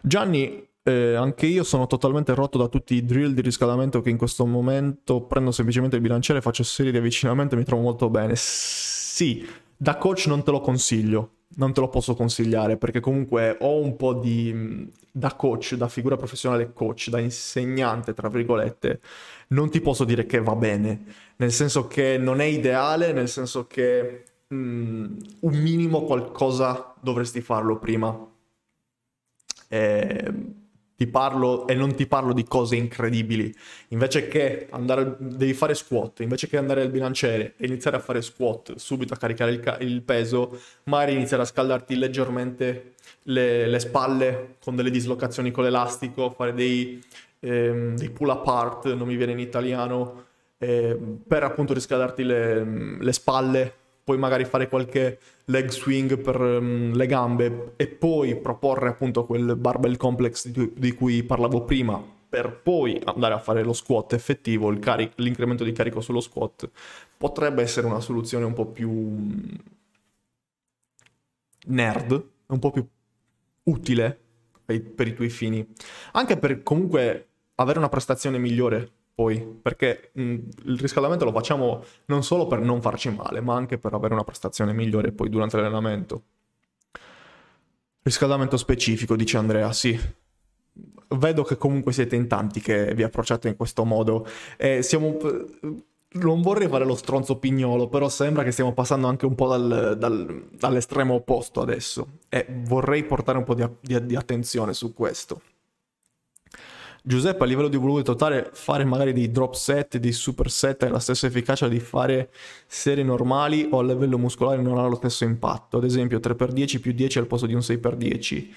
Gianni, eh, anche io sono totalmente rotto da tutti i drill di riscaldamento che in questo momento prendo semplicemente il bilanciere, faccio serie di avvicinamento e mi trovo molto bene. Sì, da coach non te lo consiglio, non te lo posso consigliare perché comunque ho un po' di... da coach, da figura professionale coach, da insegnante, tra virgolette, non ti posso dire che va bene, nel senso che non è ideale, nel senso che mm, un minimo qualcosa dovresti farlo prima eh, ti parlo e non ti parlo di cose incredibili. Invece che andare, devi fare squat, invece che andare al bilanciere e iniziare a fare squat subito a caricare il, il peso, magari iniziare a scaldarti leggermente le, le, spalle con delle dislocazioni con l'elastico, fare dei, ehm, dei pull apart, non mi viene in italiano, eh, per appunto riscaldarti le, le spalle poi magari fare qualche leg swing per um, le gambe e poi proporre appunto quel barbell complex di, di, cui parlavo prima per poi andare a fare lo squat effettivo, cari- l'incremento di carico sullo squat, potrebbe essere una soluzione un po' più mm, nerd, un po' più utile per i tuoi fini, anche per comunque avere una prestazione migliore poi, perché mh, il riscaldamento lo facciamo non solo per non farci male, ma anche per avere una prestazione migliore poi durante l'allenamento. Riscaldamento specifico, dice Andrea, sì. Vedo che comunque siete in tanti che vi approcciate in questo modo. Eh, siamo... Non vorrei fare lo stronzo pignolo, però sembra che stiamo passando anche un po' dal, dal, dall'estremo opposto adesso. E vorrei portare un po' di, di, di attenzione su questo. Giuseppe a livello di volume totale fare magari dei drop set, dei super set ha la stessa efficacia di fare serie normali o a livello muscolare non ha lo stesso impatto, ad esempio 3x10 più 10 al posto di un 6x10.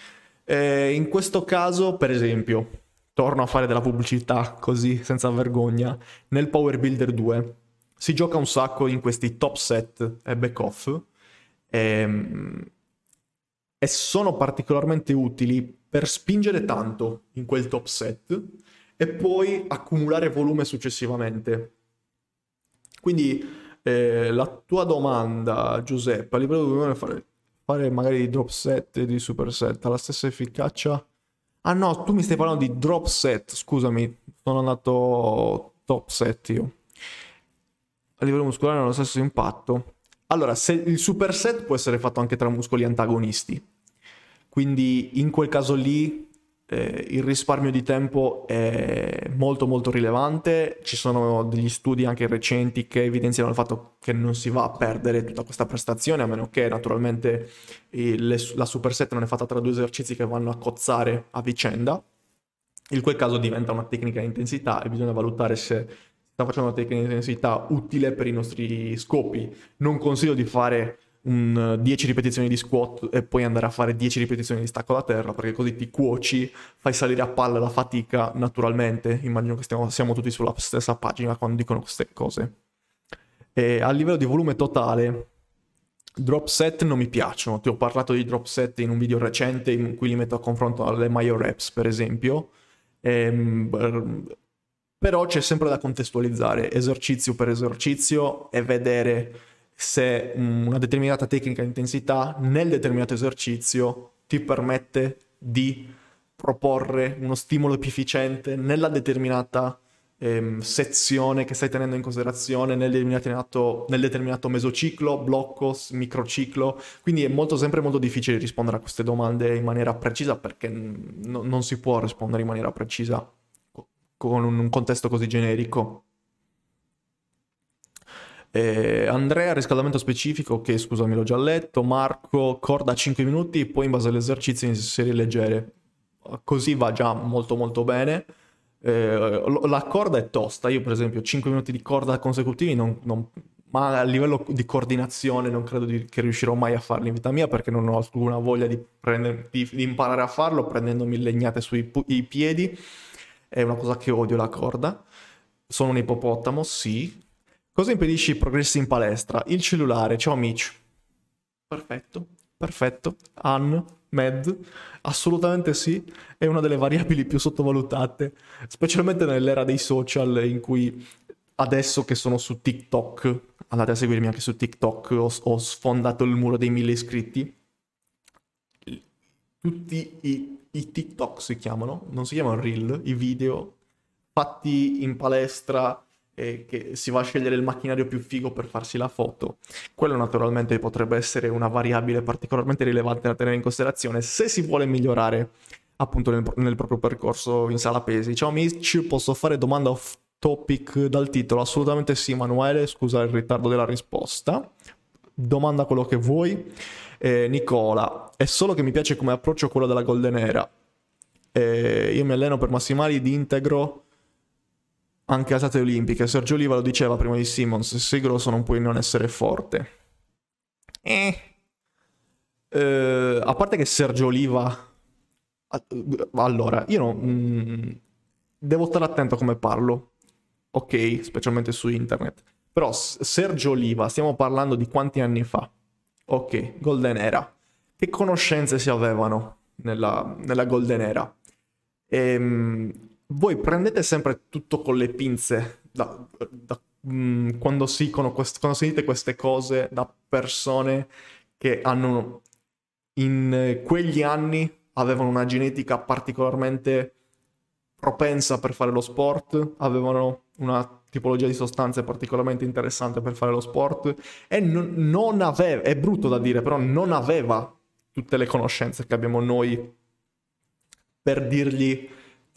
Eh, in questo caso, per esempio, torno a fare della pubblicità così senza vergogna, nel Power Builder 2 si gioca un sacco in questi top set e back off ehm, e sono particolarmente utili per spingere tanto in quel top set e poi accumulare volume successivamente. Quindi eh, la tua domanda, Giuseppe, a livello di volume fare, fare magari di drop set e di superset ha la stessa efficacia? Ah no, tu mi stai parlando di drop set, scusami, sono andato top set io. A livello muscolare hanno lo stesso impatto. Allora, se il superset può essere fatto anche tra muscoli antagonisti, quindi in quel caso lì eh, il risparmio di tempo è molto molto rilevante, ci sono degli studi anche recenti che evidenziano il fatto che non si va a perdere tutta questa prestazione, a meno che naturalmente il, la superset non è fatta tra due esercizi che vanno a cozzare a vicenda, in quel caso diventa una tecnica di intensità e bisogna valutare se sta facendo una tecnica di intensità utile per i nostri scopi. Non consiglio di fare un 10 ripetizioni di squat e poi andare a fare 10 ripetizioni di stacco da terra perché così ti cuoci, fai salire a palla la fatica naturalmente. Immagino che stiamo, siamo tutti sulla stessa pagina quando dicono queste cose. E a livello di volume totale, drop set non mi piacciono. Ti ho parlato di drop set in un video recente in cui li metto a confronto alle Mayo Reps, per esempio. Ehm, però c'è sempre da contestualizzare esercizio per esercizio e vedere se una determinata tecnica di intensità nel determinato esercizio ti permette di proporre uno stimolo più efficiente nella determinata ehm, sezione che stai tenendo in considerazione nel determinato, nel determinato mesociclo, blocco, microciclo. Quindi è molto, sempre molto difficile rispondere a queste domande in maniera precisa perché n- non si può rispondere in maniera precisa con un contesto così generico. Eh, Andrea, riscaldamento specifico, che scusami l'ho già letto. Marco, corda 5 minuti, poi in base all'esercizio in serie leggere. Così va già molto molto bene. Eh, la corda è tosta, io per esempio 5 minuti di corda consecutivi non, non, ma a livello di coordinazione non credo di, che riuscirò mai a farlo in vita mia perché non ho alcuna voglia di, prendere, di, di imparare a farlo prendendomi legnate sui piedi. È una cosa che odio la corda. Sono un ippopotamo, sì, Cosa impedisce i progressi in palestra? Il cellulare. Ciao Mitch. Perfetto, perfetto. An, Med, assolutamente sì. È una delle variabili più sottovalutate, specialmente nell'era dei social in cui adesso che sono su TikTok, andate a seguirmi anche su TikTok, ho, ho sfondato il muro dei mille iscritti. Tutti i, i TikTok si chiamano, non si chiamano reel, i video fatti in palestra e che si va a scegliere il macchinario più figo per farsi la foto. Quello naturalmente potrebbe essere una variabile particolarmente rilevante da tenere in considerazione se si vuole migliorare appunto nel, nel proprio percorso in sala pesi. Ciao Mitch, posso fare domanda off topic dal titolo? Assolutamente sì, Manuele, scusa il ritardo della risposta. Domanda quello che vuoi. Eh, Nicola, è solo che mi piace come approccio quello della Golden Era. Eh, io mi alleno per massimali di integro anche alzate olimpiche. Sergio Oliva lo diceva prima di Simmons, sei grosso non puoi non essere forte. Eh. Eh, a parte che Sergio Oliva... Allora, io no, mm, devo stare attento a come parlo, ok, specialmente su internet. Però Sergio Oliva, stiamo parlando di quanti anni fa? Ok, Golden Era. Che conoscenze si avevano nella, nella Golden Era? Ehm, voi prendete sempre tutto con le pinze da, da, mh, mm, quando, si, quest- quando sentite queste cose da persone che hanno in quegli anni avevano una genetica particolarmente propensa per fare lo sport, avevano una tipologia di sostanze particolarmente interessante per fare lo sport e non, non aveva, è brutto da dire, però non aveva tutte le conoscenze che abbiamo noi per dirgli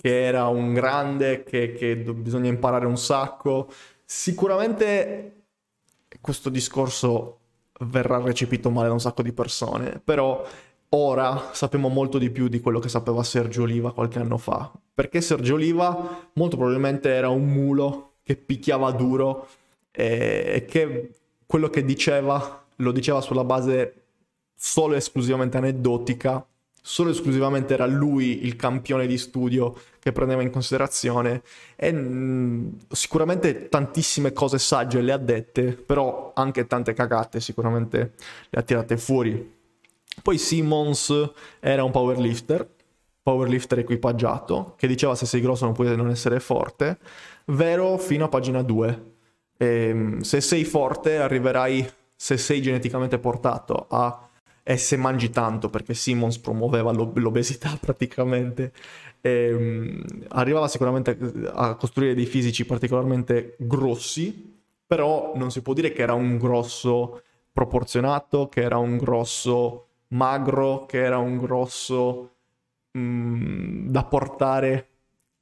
che era un grande, che, che bisogna imparare un sacco. Sicuramente questo discorso verrà recepito male da un sacco di persone, però ora sappiamo molto di più di quello che sapeva Sergio Oliva qualche anno fa, perché Sergio Oliva molto probabilmente era un mulo che picchiava duro e che quello che diceva lo diceva sulla base solo e esclusivamente aneddotica solo esclusivamente era lui il campione di studio che prendeva in considerazione e mh, mm, sicuramente tantissime cose sagge le ha dette, però anche tante cagate sicuramente le ha tirate fuori. Poi Simmons era un powerlifter, powerlifter equipaggiato, che diceva se sei grosso non puoi non essere forte, vero fino a pagina 2. E, ehm, se sei forte arriverai, se sei geneticamente portato a e se mangi tanto, perché Simmons promuoveva l'obesità praticamente, e, um, arrivava sicuramente a costruire dei fisici particolarmente grossi, però non si può dire che era un grosso proporzionato, che era un grosso magro, che era un grosso um, da portare,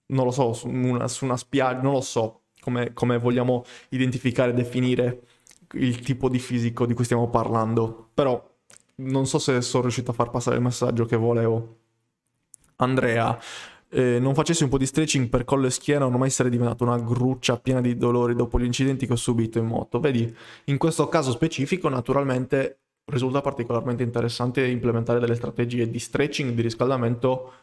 non lo so, su una, su una spiaggia, non lo so come, come vogliamo identificare e definire il tipo di fisico di cui stiamo parlando, però non so se sono riuscito a far passare il messaggio che volevo. Andrea, eh, non facessi un po' di stretching per collo e schiena, ormai sarei diventato una gruccia piena di dolori dopo gli incidenti che ho subito in moto. Vedi, in questo caso specifico, naturalmente risulta particolarmente interessante implementare delle strategie di stretching, di riscaldamento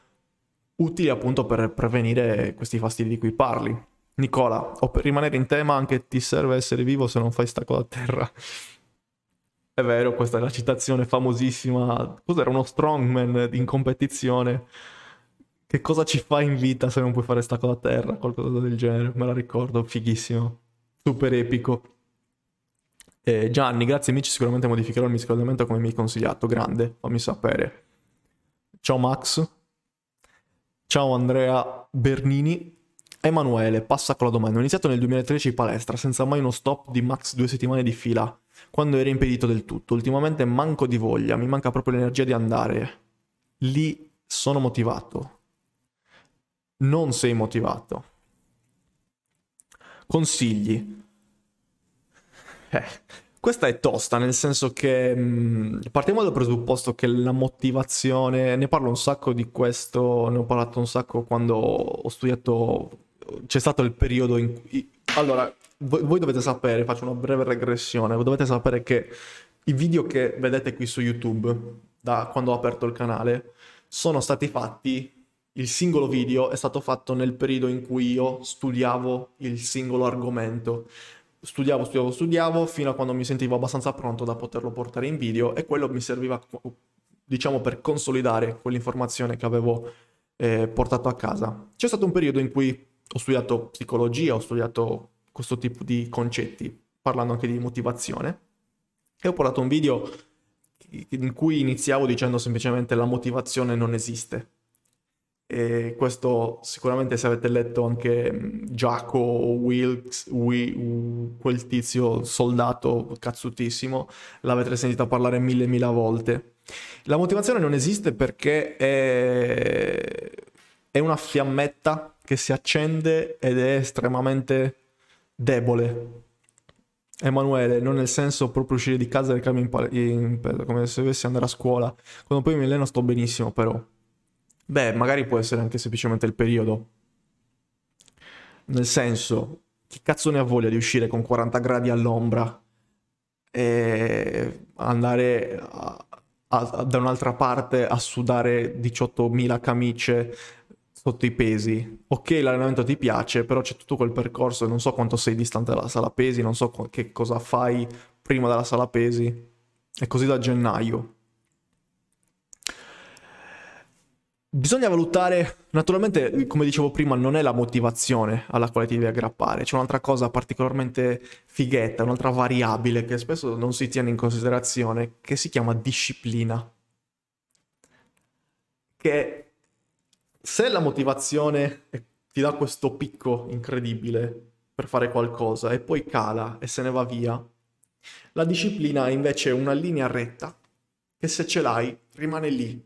utili appunto per prevenire questi fastidi di cui parli. Nicola, o per rimanere in tema anche ti serve essere vivo se non fai stacco da terra. È vero, questa è la citazione famosissima. Cos'era uno strongman in competizione? Che cosa ci fa in vita se non puoi fare stacco da terra? Qualcosa del genere, me la ricordo, fighissimo. Super epico. Eh, Gianni, grazie amici, sicuramente modificherò il mio riscaldamento come mi hai consigliato. Grande, fammi sapere. Ciao Max. Ciao Andrea Bernini. Emanuele, passa con la domanda. Ho iniziato nel 2013 palestra senza mai uno stop di max due settimane di fila quando era impedito del tutto. Ultimamente manco di voglia, mi manca proprio l'energia di andare. Lì sono motivato. Non sei motivato. Consigli. Eh, questa è tosta, nel senso che mh, mm, partiamo dal presupposto che la motivazione, ne parlo un sacco di questo, ne ho parlato un sacco quando ho studiato, c'è stato il periodo in cui... Allora, voi, voi dovete sapere, faccio una breve regressione, dovete sapere che i video che vedete qui su YouTube, da quando ho aperto il canale, sono stati fatti, il singolo video è stato fatto nel periodo in cui io studiavo il singolo argomento. Studiavo, studiavo, studiavo, fino a quando mi sentivo abbastanza pronto da poterlo portare in video e quello mi serviva, diciamo, per consolidare quell'informazione che avevo eh, portato a casa. C'è stato un periodo in cui ho studiato psicologia, ho studiato questo tipo di concetti, parlando anche di motivazione. E ho portato un video in cui iniziavo dicendo semplicemente la motivazione non esiste. E questo sicuramente se avete letto anche Giaco Wilkes, quel tizio soldato cazzutissimo, l'avete sentito parlare mille mila volte. La motivazione non esiste perché è, è una fiammetta che si accende ed è estremamente debole. Emanuele, non nel senso proprio uscire di casa e recarmi in, pal- in come se dovessi andare a scuola. Quando poi mi alleno sto benissimo, però. Beh, magari può essere anche semplicemente il periodo. Nel senso, chi cazzo ne ha voglia di uscire con 40 gradi all'ombra e andare a, a, da un'altra parte a sudare 18.000 camicie sotto i pesi. Ok, l'allenamento ti piace, però c'è tutto quel percorso non so quanto sei distante dalla sala pesi, non so che cosa fai prima della sala pesi. E così da gennaio. Bisogna valutare, naturalmente, come dicevo prima, non è la motivazione alla quale ti devi aggrappare, c'è un'altra cosa particolarmente fighetta, un'altra variabile che spesso non si tiene in considerazione, che si chiama disciplina. Che se la motivazione ti dà questo picco incredibile per fare qualcosa e poi cala e se ne va via, la disciplina è invece una linea retta che se ce l'hai rimane lì.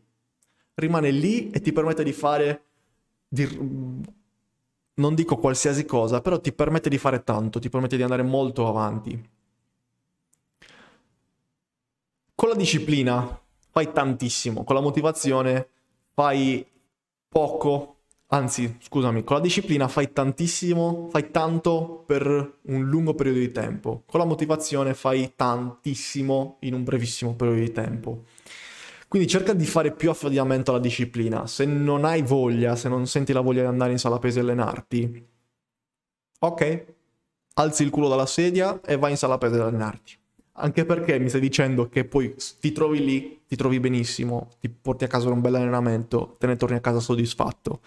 Rimane lì e ti permette di fare, di, non dico qualsiasi cosa, però ti permette di fare tanto, ti permette di andare molto avanti. Con la disciplina fai tantissimo, con la motivazione fai poco, anzi scusami, con la disciplina fai tantissimo, fai tanto per un lungo periodo di tempo, con la motivazione fai tantissimo in un brevissimo periodo di tempo. Quindi cerca di fare più affidamento alla disciplina. Se non hai voglia, se non senti la voglia di andare in sala pesi e allenarti, ok, alzi il culo dalla sedia e vai in sala pesi ad allenarti. Anche perché mi stai dicendo che poi ti trovi lì, ti trovi benissimo, ti porti a casa un bel allenamento, te ne torni a casa soddisfatto.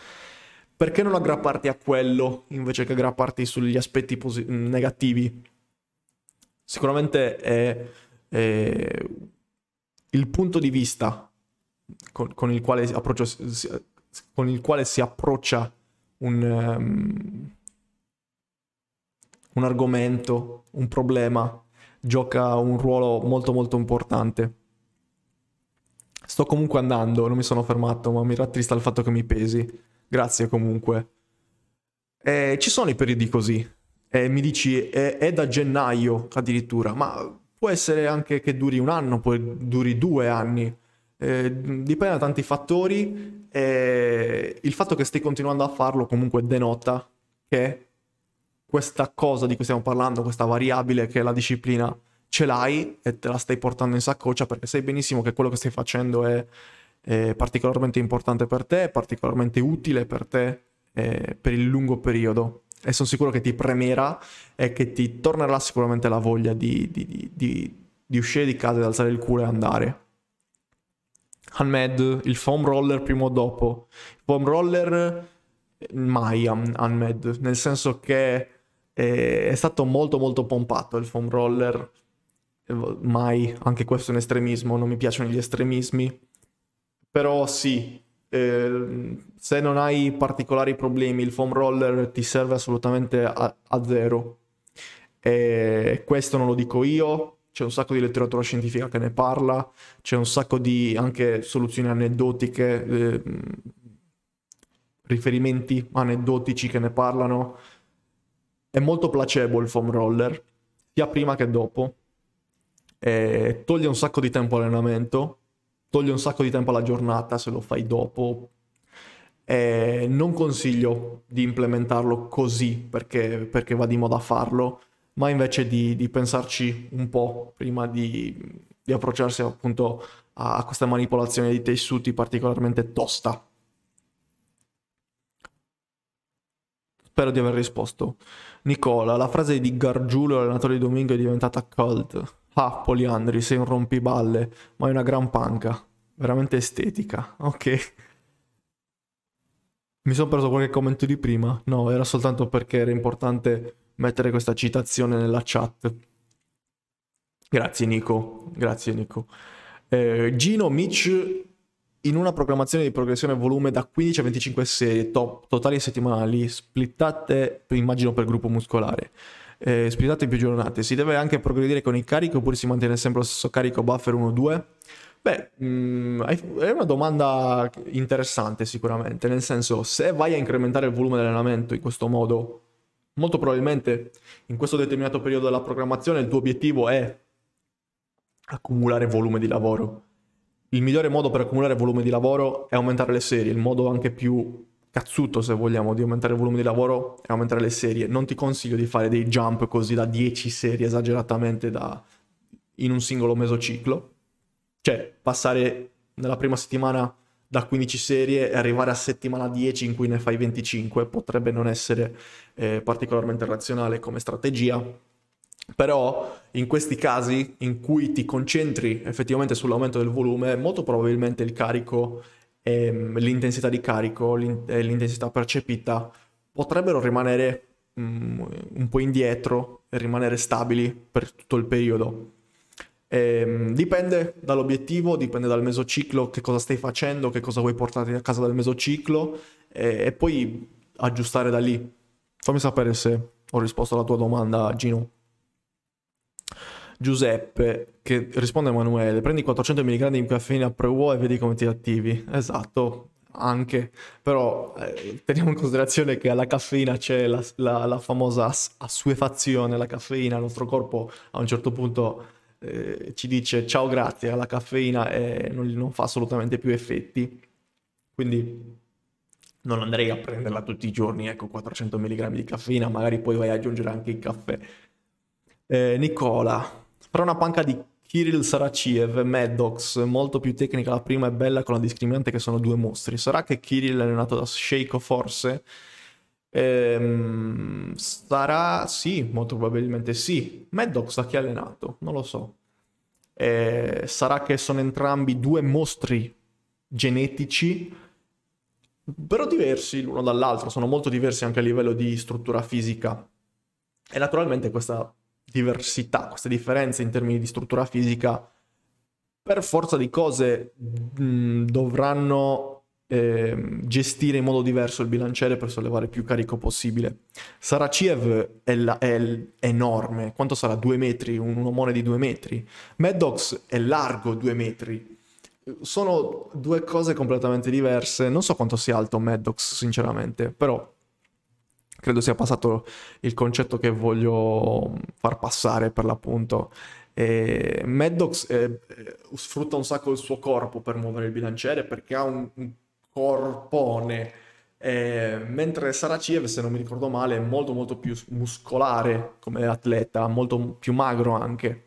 Perché non aggrapparti a quello invece che aggrapparti sugli aspetti posi- negativi? Sicuramente è, è, il punto di vista con, con, il, quale con il, quale si approccia un, um, un argomento, un problema, gioca un ruolo molto molto importante. Sto comunque andando, non mi sono fermato, ma mi rattrista il fatto che mi pesi. Grazie comunque. Eh, ci sono i periodi così. Eh, mi dici, è, è, da gennaio addirittura, ma può essere anche che duri un anno, poi duri due anni. Eh, dipende da tanti fattori. il fatto che stai continuando a farlo comunque denota che questa cosa di cui stiamo parlando, questa variabile che è la disciplina, ce l'hai e te la stai portando in saccoccia perché sai benissimo che quello che stai facendo è, è particolarmente importante per te, particolarmente utile per te per il lungo periodo. E sono sicuro che ti premerà e che ti tornerà sicuramente la voglia di, di, di, di uscire di casa, di alzare il culo e andare. Unmed, il foam roller prima o dopo. Foam roller mai Unmed, nel senso che è stato molto molto pompato il foam roller. Mai anche questo è un estremismo non mi piacciono gli estremismi. Però sì eh, se non hai particolari problemi il foam roller ti serve assolutamente a, a zero. E questo non lo dico io c'è un sacco di letteratura scientifica che ne parla c'è un sacco di anche soluzioni aneddotiche eh, riferimenti aneddotici che ne parlano è molto placebo il foam roller, sia prima che dopo. E toglie un sacco di tempo all'allenamento, toglie un sacco di tempo alla giornata se lo fai dopo. E non consiglio di implementarlo così perché, perché va di moda farlo, ma invece di, di pensarci un po' prima di, di approcciarsi appunto a questa manipolazione di tessuti particolarmente tosta. Spero di aver risposto. Nicola, la frase di Gargiulo, allenatore di Domingo, è diventata cult. Ah, Poliandri, sei un rompiballe, ma è una gran panca. Veramente estetica. Ok. Mi sono preso qualche commento di prima. No, era soltanto perché era importante mettere questa citazione nella chat. Grazie Nico, grazie Nico. Eh, Gino Mitch in una programmazione di progressione volume da 15 a 25 serie top, totali settimanali, splittate immagino per gruppo muscolare, eh, splittate in più giornate, si deve anche progredire con il carico oppure si mantiene sempre lo stesso carico buffer 1-2? Beh, mh, mm, è una domanda interessante sicuramente, nel senso se vai a incrementare il volume dell'allenamento in questo modo, molto probabilmente in questo determinato periodo della programmazione il tuo obiettivo è accumulare volume di lavoro il migliore modo per accumulare volume di lavoro è aumentare le serie, il modo anche più cazzuto se vogliamo di aumentare il volume di lavoro è aumentare le serie. Non ti consiglio di fare dei jump così da 10 serie esageratamente da... in un singolo mesociclo. Cioè, passare nella prima settimana da 15 serie e arrivare a settimana 10 in cui ne fai 25 potrebbe non essere eh, particolarmente razionale come strategia però in questi casi in cui ti concentri effettivamente sull'aumento del volume, molto probabilmente il carico e mm, l'intensità di carico e l'intensità percepita potrebbero rimanere um, un po' indietro e rimanere stabili per tutto il periodo. E, um, dipende dall'obiettivo, dipende dal mesociclo, che cosa stai facendo, che cosa vuoi portare a casa dal mesociclo e, e poi aggiustare da lì. Fammi sapere se ho risposto alla tua domanda, Gino. Giuseppe che risponde a Emanuele, prendi 400 mg di caffeina pre-UO e vedi come ti attivi. Esatto, anche, però eh, teniamo in considerazione che alla caffeina c'è la, la, la famosa assuefazione, la caffeina, il nostro corpo a un certo punto eh, ci dice ciao grazie alla caffeina e non, non fa assolutamente più effetti. Quindi non andrei a prenderla tutti i giorni, ecco 400 mg di caffeina, magari poi vai ad aggiungere anche il caffè. Eh, Nicola, però una panca di Kirill Saraciev, Maddox, molto più tecnica la prima e bella con la discriminante che sono due mostri. Sarà che Kirill è allenato da Sheiko forse? Ehm, sarà sì, molto probabilmente sì. Maddox a chi ha allenato? Non lo so. Eh, sarà che sono entrambi due mostri genetici, però diversi l'uno dall'altro, sono molto diversi anche a livello di struttura fisica. E naturalmente questa diversità, queste differenze in termini di struttura fisica, per forza di cose mh, dovranno eh, gestire in modo diverso il bilanciere per sollevare più carico possibile. Saraciev è, la, è l- enorme, quanto sarà? Due metri, un omone di due metri. Maddox è largo due metri. Sono due cose completamente diverse. Non so quanto sia alto Maddox, sinceramente, però credo sia passato il concetto che voglio far passare per l'appunto. E Maddox eh, sfrutta un sacco il suo corpo per muovere il bilanciere perché ha un, un corpone. Eh, mentre Saraciev, se non mi ricordo male, è molto molto più muscolare come atleta, molto più magro anche.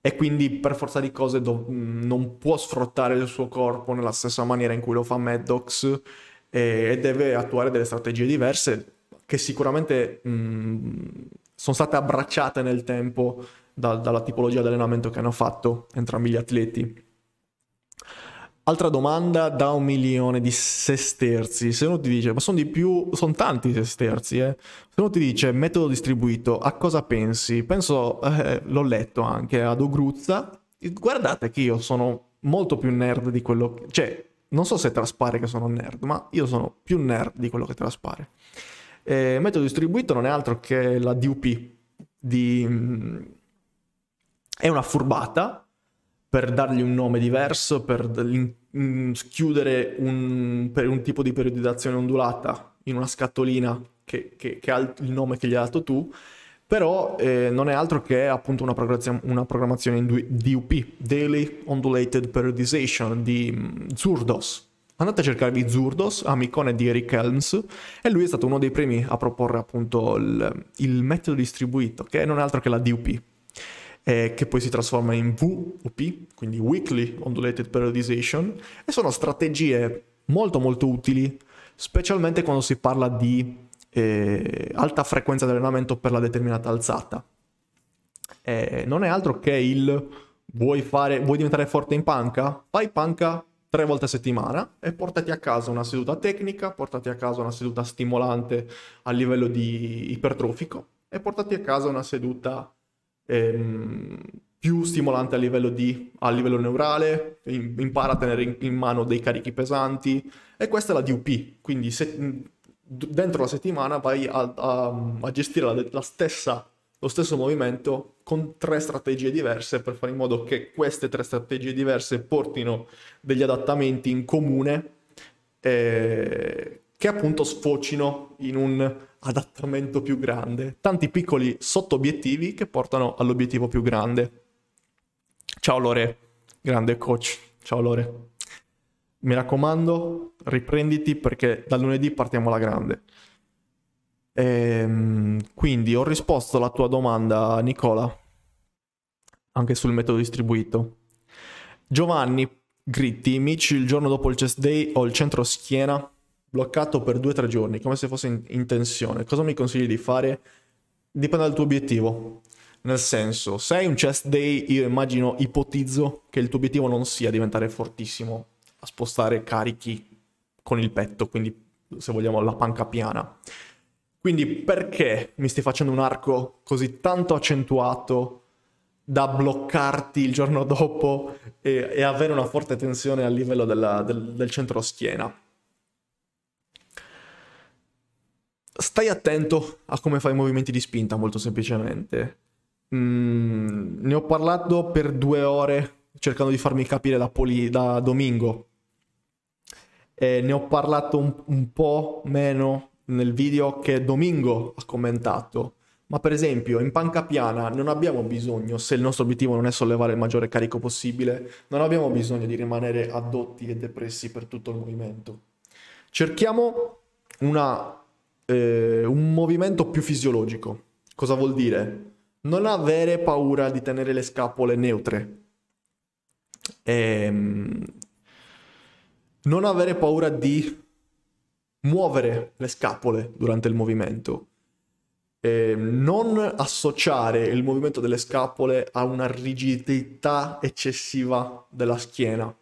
E quindi per forza di cose do- non può sfruttare il suo corpo nella stessa maniera in cui lo fa Maddox e deve attuare delle strategie diverse che sicuramente mh, sono state abbracciate nel tempo da- dalla tipologia di allenamento che hanno fatto entrambi gli atleti. Altra domanda da un milione di sesterzi. Se uno ti dice, ma sono di più, sono tanti sesterzi, eh. Se uno ti dice metodo distribuito, a cosa pensi? Penso, eh, l'ho letto anche ad Ogruzza. Guardate che io sono molto più nerd di quello che... Cioè, non so se traspare che sono nerd, ma io sono più nerd di quello che traspare. Eh, metodo distribuito non è altro che la DUP di... Mm, è una furbata per dargli un nome diverso, per schiudere un, per un tipo di periodizzazione ondulata in una scatolina che, che, che, ha il nome che gli hai dato tu, però eh, non è altro che appunto una, programmazione, una programmazione in DUP, Daily Ondulated Periodization di um, Zurdos. Andate a cercarvi Zurdos, amicone di Eric Helms, e lui è stato uno dei primi a proporre appunto il, il metodo distribuito, che non è altro che la DUP eh, che poi si trasforma in VOP, quindi Weekly Ondulated Periodization, e sono strategie molto molto utili, specialmente quando si parla di eh, alta frequenza di allenamento per la determinata alzata. Eh, non è altro che il vuoi, fare, vuoi diventare forte in panca? Fai panca tre volte a settimana e portati a casa una seduta tecnica, portati a casa una seduta stimolante a livello di ipertrofico e portati a casa una seduta ehm, più stimolante a livello, di, a livello neurale, impara a tenere in, in, mano dei carichi pesanti e questa è la DUP, quindi se, dentro la settimana vai a, a, a gestire la, la stessa, lo stesso movimento con tre strategie diverse per fare in modo che queste tre strategie diverse portino degli adattamenti in comune eh, che appunto sfocino in un adattamento più grande, tanti piccoli sotto-obiettivi che portano all'obiettivo più grande. Ciao Lore, grande coach. Ciao Lore. Mi raccomando, riprenditi perché dal lunedì partiamo alla grande. Ehm, quindi ho risposto alla tua domanda, Nicola, anche sul metodo distribuito. Giovanni Gritti, Mitch, il giorno dopo il chest day ho il centro schiena bloccato per due o tre giorni, come se fosse in, in tensione. Cosa mi consigli di fare? Dipende dal tuo obiettivo. Nel senso, se hai un chest day, io immagino, ipotizzo che il tuo obiettivo non sia diventare fortissimo a spostare carichi con il petto, quindi se vogliamo la panca piana. Quindi perché mi stai facendo un arco così tanto accentuato da bloccarti il giorno dopo e, e avere una forte tensione a livello della, del, del centro schiena? stai attento a come fai i movimenti di spinta, molto semplicemente. Mm, ne ho parlato per due ore cercando di farmi capire da, Poli, da Domingo. E ne ho parlato un, un po' meno nel video che Domingo ha commentato. Ma per esempio in panca piana non abbiamo bisogno, se il nostro obiettivo non è sollevare il maggiore carico possibile, non abbiamo bisogno di rimanere addotti e depressi per tutto il movimento. Cerchiamo una eh, un movimento più fisiologico. Cosa vuol dire? Non avere paura di tenere le scapole neutre. Ehm, non avere paura di muovere le scapole durante il movimento. E non associare il movimento delle scapole a una rigidità eccessiva della schiena.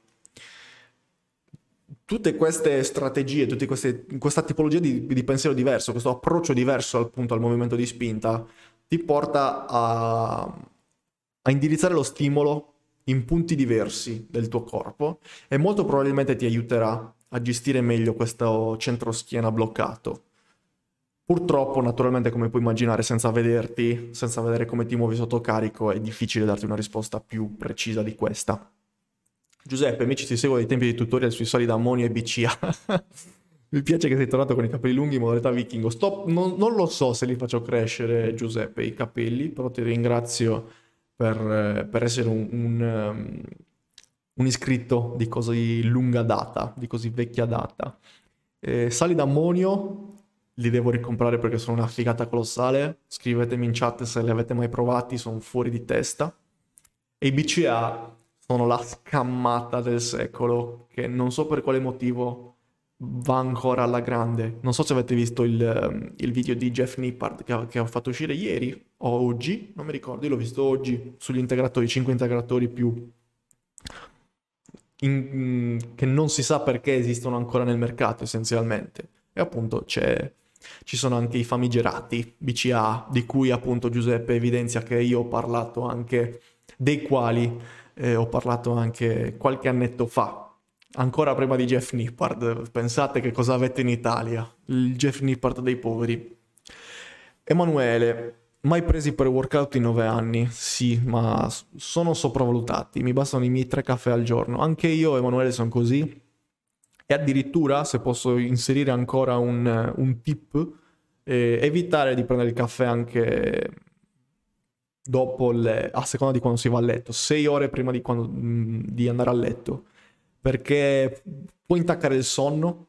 Tutte queste strategie, tutte queste, questa tipologia di, di, pensiero diverso, questo approccio diverso appunto al movimento di spinta, ti porta a, a indirizzare lo stimolo in punti diversi del tuo corpo e molto probabilmente ti aiuterà a gestire meglio questo centro schiena bloccato. Purtroppo, naturalmente, come puoi immaginare, senza vederti, senza vedere come ti muovi sotto carico, è difficile darti una risposta più precisa di questa. Giuseppe, amici, ti seguo dai tempi di tutorial sui sali d'ammonio e BCA. Mi piace che sei tornato con i capelli lunghi in modalità vichingo. Stop, non, non, lo so se li faccio crescere, Giuseppe, i capelli, però ti ringrazio per, per essere un, un, um, un, iscritto di così lunga data, di così vecchia data. Eh, sali d'ammonio li devo ricomprare perché sono una figata colossale. Scrivetemi in chat se li avete mai provati, sono fuori di testa. E i BCA sono la scammata del secolo, che non so per quale motivo va ancora alla grande. Non so se avete visto il, ehm, il video di Jeff Nippard che, che, ho fatto uscire ieri o oggi, non mi ricordo, io l'ho visto oggi sugli integratori, 5 integratori più in, che non si sa perché esistono ancora nel mercato essenzialmente. E appunto ci sono anche i famigerati BCA, di cui appunto Giuseppe evidenzia che io ho parlato anche, dei quali eh, ho parlato anche qualche annetto fa, ancora prima di Jeff Nippard. Pensate che cosa avete in Italia, il Jeff Nippard dei poveri. Emanuele, mai presi per workout in nove anni? Sì, ma sono sopravvalutati, mi bastano i miei tre caffè al giorno. Anche io, Emanuele, sono così. E addirittura, se posso inserire ancora un, un tip, eh, evitare di prendere il caffè anche dopo le, a seconda di quando si va a letto, sei ore prima di, quando, di andare a letto perché può intaccare il sonno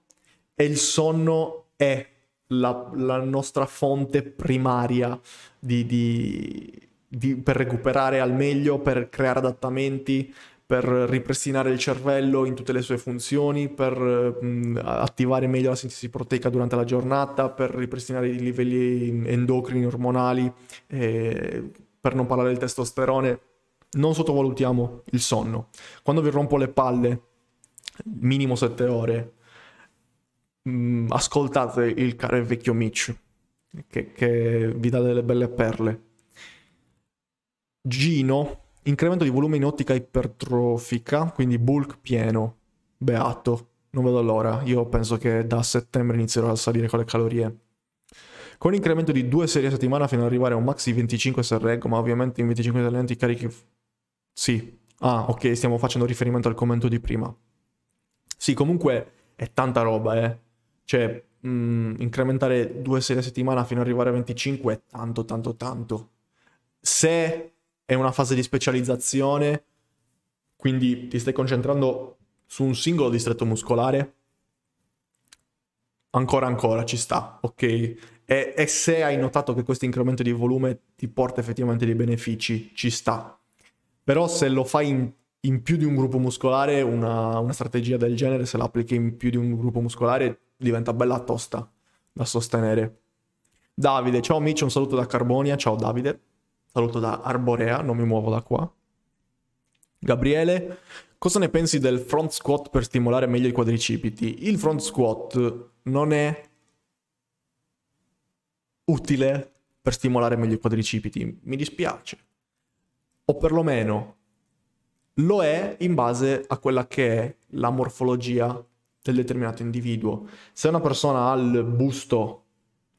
e il sonno è la, la nostra fonte primaria di, di, di, per recuperare al meglio, per creare adattamenti, per ripristinare il cervello in tutte le sue funzioni, per mh, attivare meglio la sintesi proteica durante la giornata, per ripristinare i livelli endocrini, ormonali, eh, per non parlare del testosterone. Non sottovalutiamo il sonno. Quando vi rompo le palle minimo 7 ore, mm, ascoltate il caro e vecchio Mitch, che, che vi dà delle belle perle. Gino, incremento di volume in ottica ipertrofica, quindi bulk pieno. Beato, non vedo l'ora. Io penso che da settembre inizierò a salire con le calorie. Con incremento di due serie a settimana fino ad arrivare a un max di 25 se reggo, ma ovviamente in 25 talenti carichi... Sì. Ah, ok, stiamo facendo riferimento al commento di prima. Sì, comunque è tanta roba, eh. Cioè, mh, mm, incrementare due serie a settimana fino ad arrivare a 25 è tanto, tanto, tanto. Se è una fase di specializzazione, quindi ti stai concentrando su un singolo distretto muscolare, ancora ancora ci sta, ok? E, e, se hai notato che questo incremento di volume ti porta effettivamente dei benefici, ci sta. Però se lo fai in in più di un gruppo muscolare una, una, strategia del genere, se la applichi in più di un gruppo muscolare, diventa bella tosta da sostenere. Davide, ciao amici, un saluto da Carbonia, ciao Davide, saluto da Arborea, non mi muovo da qua. Gabriele, cosa ne pensi del front squat per stimolare meglio i quadricipiti? Il front squat non è utile per stimolare meglio i quadricipiti, mi dispiace. O perlomeno lo è in base a quella che è la morfologia del determinato individuo. Se una persona ha il busto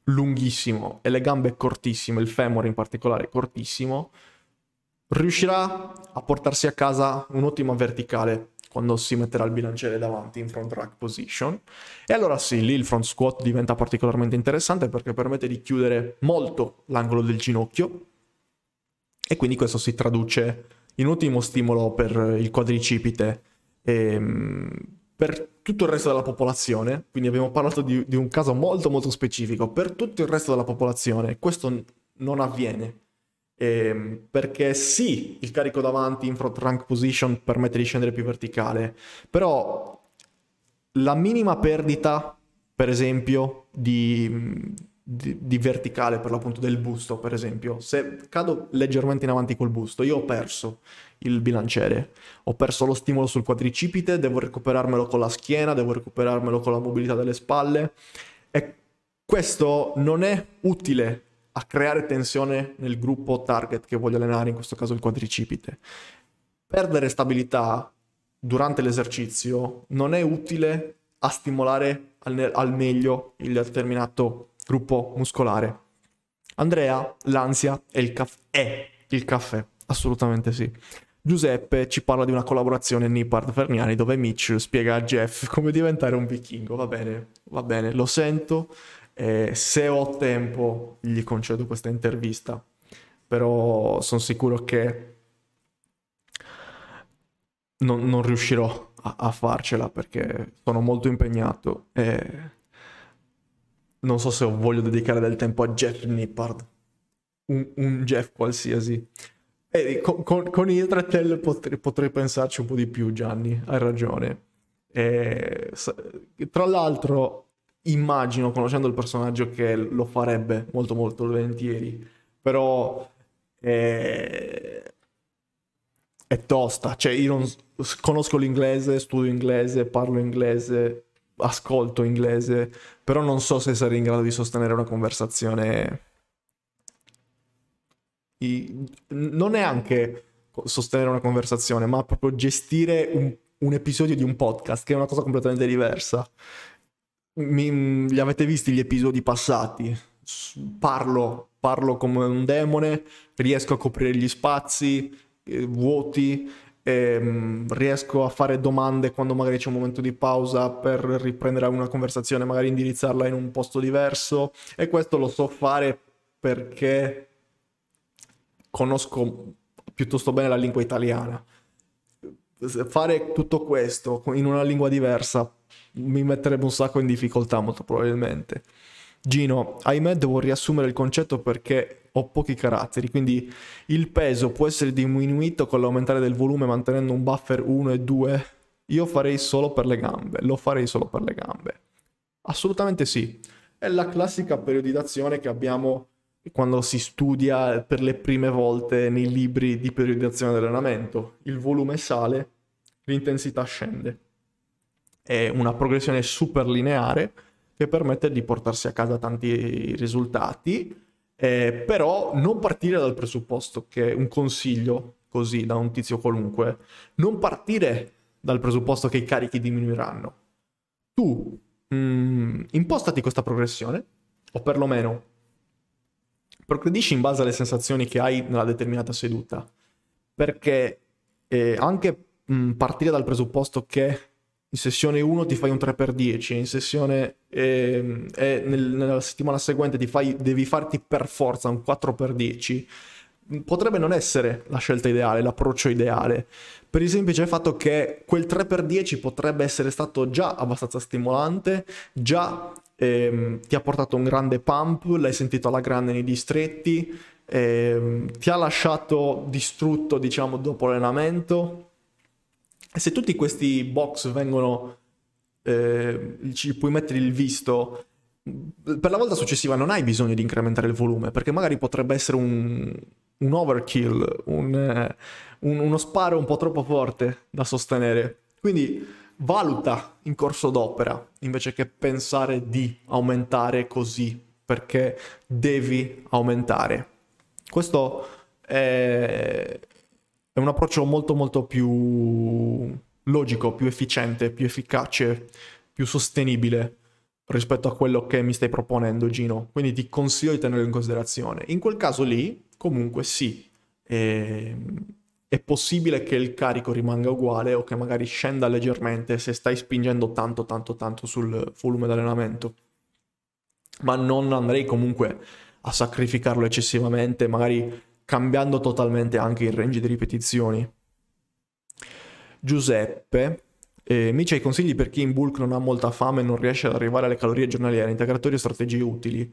lunghissimo e le gambe cortissime, il femore in particolare cortissimo, riuscirà a portarsi a casa un'ottima verticale quando si metterà il bilanciere davanti in front rack position. E allora sì, lì il front squat diventa particolarmente interessante perché permette di chiudere molto l'angolo del ginocchio e quindi questo si traduce in ottimo stimolo per il quadricipite e ehm, per tutto il resto della popolazione. Quindi abbiamo parlato di, di un caso molto molto specifico. Per tutto il resto della popolazione questo non avviene. Eh, perché sì, il carico davanti in front rank position permette di scendere più verticale, però la minima perdita per esempio, di, di, di, verticale per l'appunto del busto, per esempio. Se cado leggermente in avanti col busto, io ho perso il bilanciere, ho perso lo stimolo sul quadricipite, devo recuperarmelo con la schiena, devo recuperarmelo con la mobilità delle spalle e questo non è utile a creare tensione nel gruppo target che voglio allenare, in questo caso il quadricipite. Perdere stabilità durante l'esercizio non è utile a stimolare al, al meglio il determinato gruppo muscolare. Andrea, l'ansia è il, caff- è il caffè, assolutamente sì. Giuseppe ci parla di una collaborazione Nippard-Ferniani dove Mitch spiega a Jeff come diventare un vichingo. Va bene, va bene, lo sento. Eh, se ho tempo gli concedo questa intervista, però sono sicuro che non, non riuscirò a, a, farcela perché sono molto impegnato e non so se voglio dedicare del tempo a Jeff Nippard, un, un Jeff qualsiasi. E con, con, con Idretel potrei, potrei, pensarci un po' di più, Gianni, hai ragione. E, tra l'altro, immagino, conoscendo il personaggio, che lo farebbe molto molto volentieri, però è, è tosta. Cioè, io non conosco l'inglese, studio inglese, parlo inglese, ascolto inglese, però non so se sarei in grado di sostenere una conversazione. Non è anche sostenere una conversazione, ma proprio gestire un, un episodio di un podcast, che è una cosa completamente diversa. Mi, li avete visti gli episodi passati? Parlo, parlo come un demone, riesco a coprire gli spazi eh, vuoti ehm, riesco a fare domande quando magari c'è un momento di pausa per riprendere una conversazione, magari indirizzarla in un posto diverso e questo lo so fare perché conosco piuttosto bene la lingua italiana. Fare tutto questo in una lingua diversa mi metterebbe un sacco in difficoltà molto probabilmente. Gino, ahimè devo riassumere il concetto perché ho pochi caratteri, quindi il peso può essere diminuito con l'aumentare del volume mantenendo un buffer 1 e 2. Io farei solo per le gambe, lo farei solo per le gambe. Assolutamente sì. È la classica periodizzazione che abbiamo quando si studia per le prime volte nei libri di periodizzazione dell'allenamento. Il volume sale, l'intensità scende. È una progressione super lineare che permette di portarsi a casa tanti risultati, eh, però non partire dal presupposto che un consiglio così da un tizio qualunque, non partire dal presupposto che i carichi diminuiranno. Tu mh, mm, impostati questa progressione, o perlomeno progredisci in base alle sensazioni che hai nella determinata seduta, perché eh, anche mh, partire dal presupposto che in sessione 1 ti fai un 3x10, in sessione eh, nel, nella settimana seguente fai, devi farti per forza un 4x10, potrebbe non essere la scelta ideale, l'approccio ideale, per il semplice fatto che quel 3x10 potrebbe essere stato già abbastanza stimolante, già ehm, ti ha portato un grande pump, l'hai sentito alla grande nei distretti, ehm, ti ha lasciato distrutto, diciamo, dopo l'allenamento e se tutti questi box vengono, eh, ci puoi mettere il visto, per la volta successiva non hai bisogno di incrementare il volume, perché magari potrebbe essere un, un overkill, un, eh, un, uno sparo un po' troppo forte da sostenere. Quindi valuta in corso d'opera, invece che pensare di aumentare così, perché devi aumentare. Questo è, è un approccio molto molto più logico, più efficiente, più efficace, più sostenibile rispetto a quello che mi stai proponendo Gino, quindi ti consiglio di tenerlo in considerazione. In quel caso lì, comunque sì, è, è possibile che il carico rimanga uguale o che magari scenda leggermente se stai spingendo tanto tanto tanto sul volume d'allenamento, ma non andrei comunque a sacrificarlo eccessivamente, magari cambiando totalmente anche il range di ripetizioni. Giuseppe, eh, mi c'hai consigli per chi in bulk non ha molta fame e non riesce ad arrivare alle calorie giornaliere, integratori o strategie utili?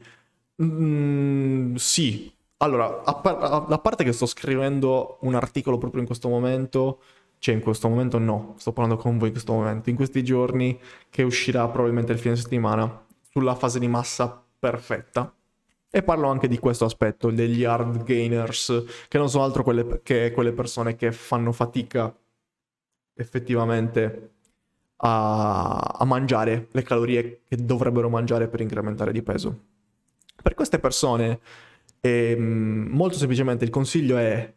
Mm, sì, allora, a, par- a, parte che sto scrivendo un articolo proprio in questo momento, cioè in questo momento no, sto parlando con voi in questo momento, in questi giorni che uscirà probabilmente il fine settimana, sulla fase di massa perfetta. E parlo anche di questo aspetto, degli hard gainers, che non sono altro quelle, che quelle persone che fanno fatica effettivamente a, a mangiare le calorie che dovrebbero mangiare per incrementare di peso. Per queste persone, ehm, molto semplicemente il consiglio è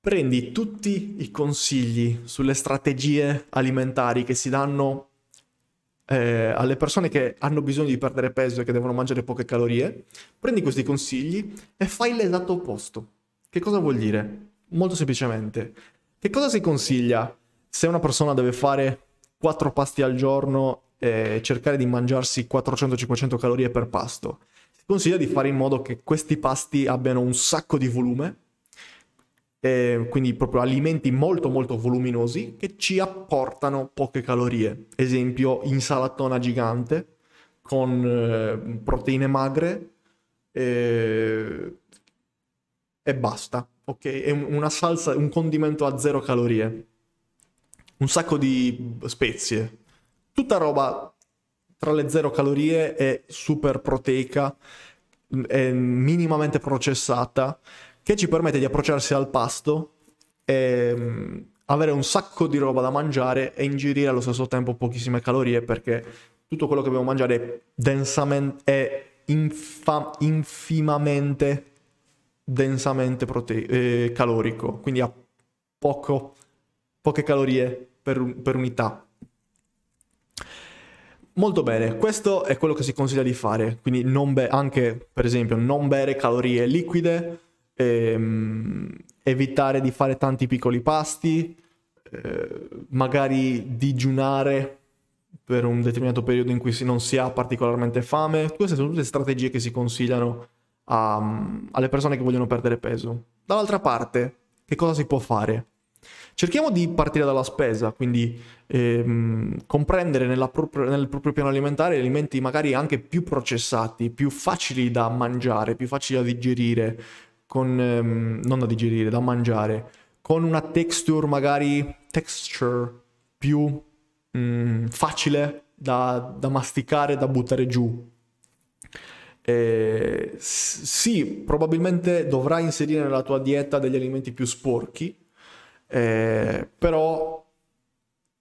prendi tutti i consigli sulle strategie alimentari che si danno eh, alle persone che hanno bisogno di perdere peso e che devono mangiare poche calorie, prendi questi consigli e fai l'esatto opposto. Che cosa vuol dire? Molto semplicemente, che cosa si consiglia se una persona deve fare 4 pasti al giorno e cercare di mangiarsi 400-500 calorie per pasto? Si consiglia di fare in modo che questi pasti abbiano un sacco di volume eh, quindi proprio alimenti molto molto voluminosi che ci apportano poche calorie. Esempio, insalatona gigante con eh, proteine magre eh, e basta. Ok, è una salsa, un condimento a zero calorie, un sacco di spezie, tutta roba tra le zero calorie e super proteica, è minimamente processata che ci permette di approcciarsi al pasto e mm, avere un sacco di roba da mangiare e ingerire allo stesso tempo pochissime calorie perché tutto quello che dobbiamo mangiare è densamente è infa- infimamente densamente prote- eh, calorico quindi ha poco, poche calorie per, per unità Molto bene, questo è quello che si consiglia di fare, quindi be- anche per esempio non bere calorie liquide, ehm, evitare di fare tanti piccoli pasti, eh, magari digiunare per un determinato periodo in cui si non si ha particolarmente fame. Queste sono tutte strategie che si consigliano a, alle persone che vogliono perdere peso. Dall'altra parte, che cosa si può fare? Cerchiamo di partire dalla spesa, quindi ehm, comprendere propria, nel proprio piano alimentare alimenti magari anche più processati, più facili da mangiare, più facili da digerire, con, ehm, non da digerire, da mangiare, con una texture magari texture più mm, facile da, da, masticare, da buttare giù. Eh, sì, probabilmente dovrai inserire nella tua dieta degli alimenti più sporchi, eh, però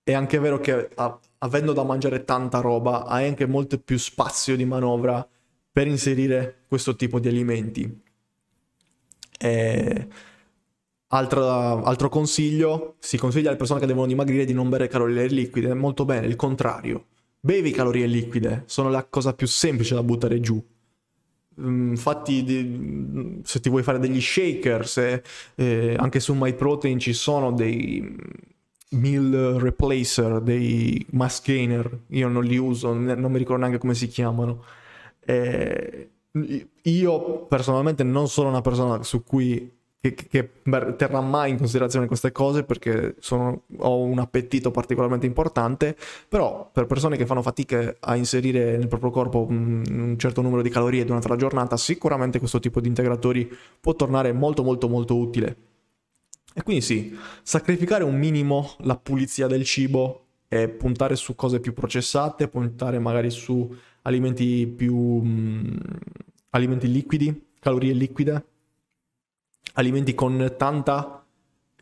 è anche vero che a, avendo da mangiare tanta roba hai anche molto più spazio di manovra per inserire questo tipo di alimenti. E... Altro, altro, consiglio, si consiglia alle persone che devono dimagrire di non bere calorie liquide, molto bene, il contrario. Bevi calorie liquide, sono la cosa più semplice da buttare giù. Mm, infatti, se ti vuoi fare degli shaker, se, eh, anche su MyProtein ci sono dei meal replacer, dei mass gainer, io non li uso, non mi ricordo neanche come si chiamano. Eh, io personalmente non sono una persona su cui che, che, terrà mai in considerazione queste cose perché sono, ho un appetito particolarmente importante, però per persone che fanno fatica a inserire nel proprio corpo un, un, certo numero di calorie durante la giornata, sicuramente questo tipo di integratori può tornare molto molto molto utile. E quindi sì, sacrificare un minimo la pulizia del cibo e puntare su cose più processate, puntare magari su alimenti più... Mh, mm, alimenti liquidi, calorie liquide, alimenti con tanta,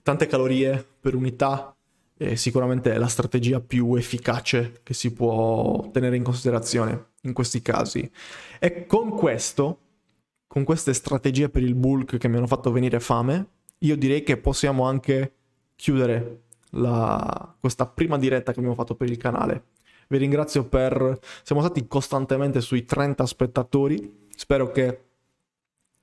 tante calorie per unità, è sicuramente la strategia più efficace che si può tenere in considerazione in questi casi. E con questo, con queste strategie per il bulk che mi hanno fatto venire fame, io direi che possiamo anche chiudere la, questa prima diretta che abbiamo fatto per il canale. Vi ringrazio per... Siamo stati costantemente sui 30 spettatori. Spero che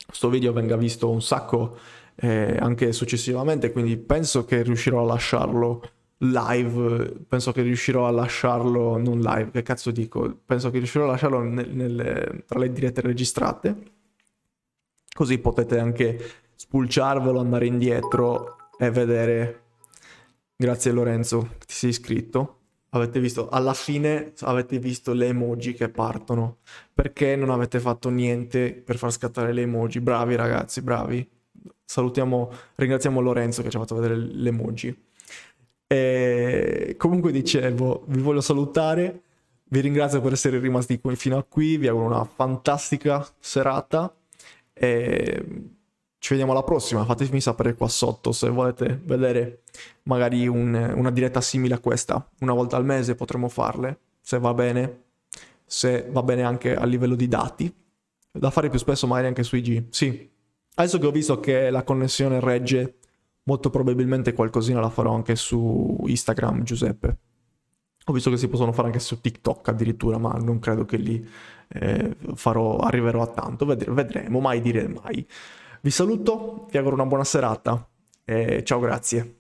questo video venga visto un sacco eh, anche successivamente, quindi penso che riuscirò a lasciarlo live, penso che riuscirò a lasciarlo non live, che cazzo dico? Penso che riuscirò a lasciarlo nel, nel, tra le dirette registrate. Così potete anche spulciarvelo, andare indietro e vedere. Grazie Lorenzo, ti sei iscritto avete visto, alla fine avete visto le emoji che partono. Perché non avete fatto niente per far scattare le emoji? Bravi ragazzi, bravi. Salutiamo, ringraziamo Lorenzo che ci ha fatto vedere le emoji. E comunque dicevo, vi voglio salutare. Vi ringrazio per essere rimasti qui fino a qui, vi auguro una fantastica serata e ci vediamo alla prossima. Fatemi sapere qua sotto se volete vedere magari un, una diretta simile a questa. Una volta al mese potremmo farle, se va bene, se va bene anche a livello di dati. Da fare più spesso magari anche su IG. Sì, adesso che ho visto che la connessione regge, molto probabilmente qualcosina la farò anche su Instagram, Giuseppe. Ho visto che si possono fare anche su TikTok addirittura, ma non credo che lì eh, farò, arriverò a tanto. vedremo, mai dire mai. Vi saluto, vi auguro una buona serata e ciao, grazie.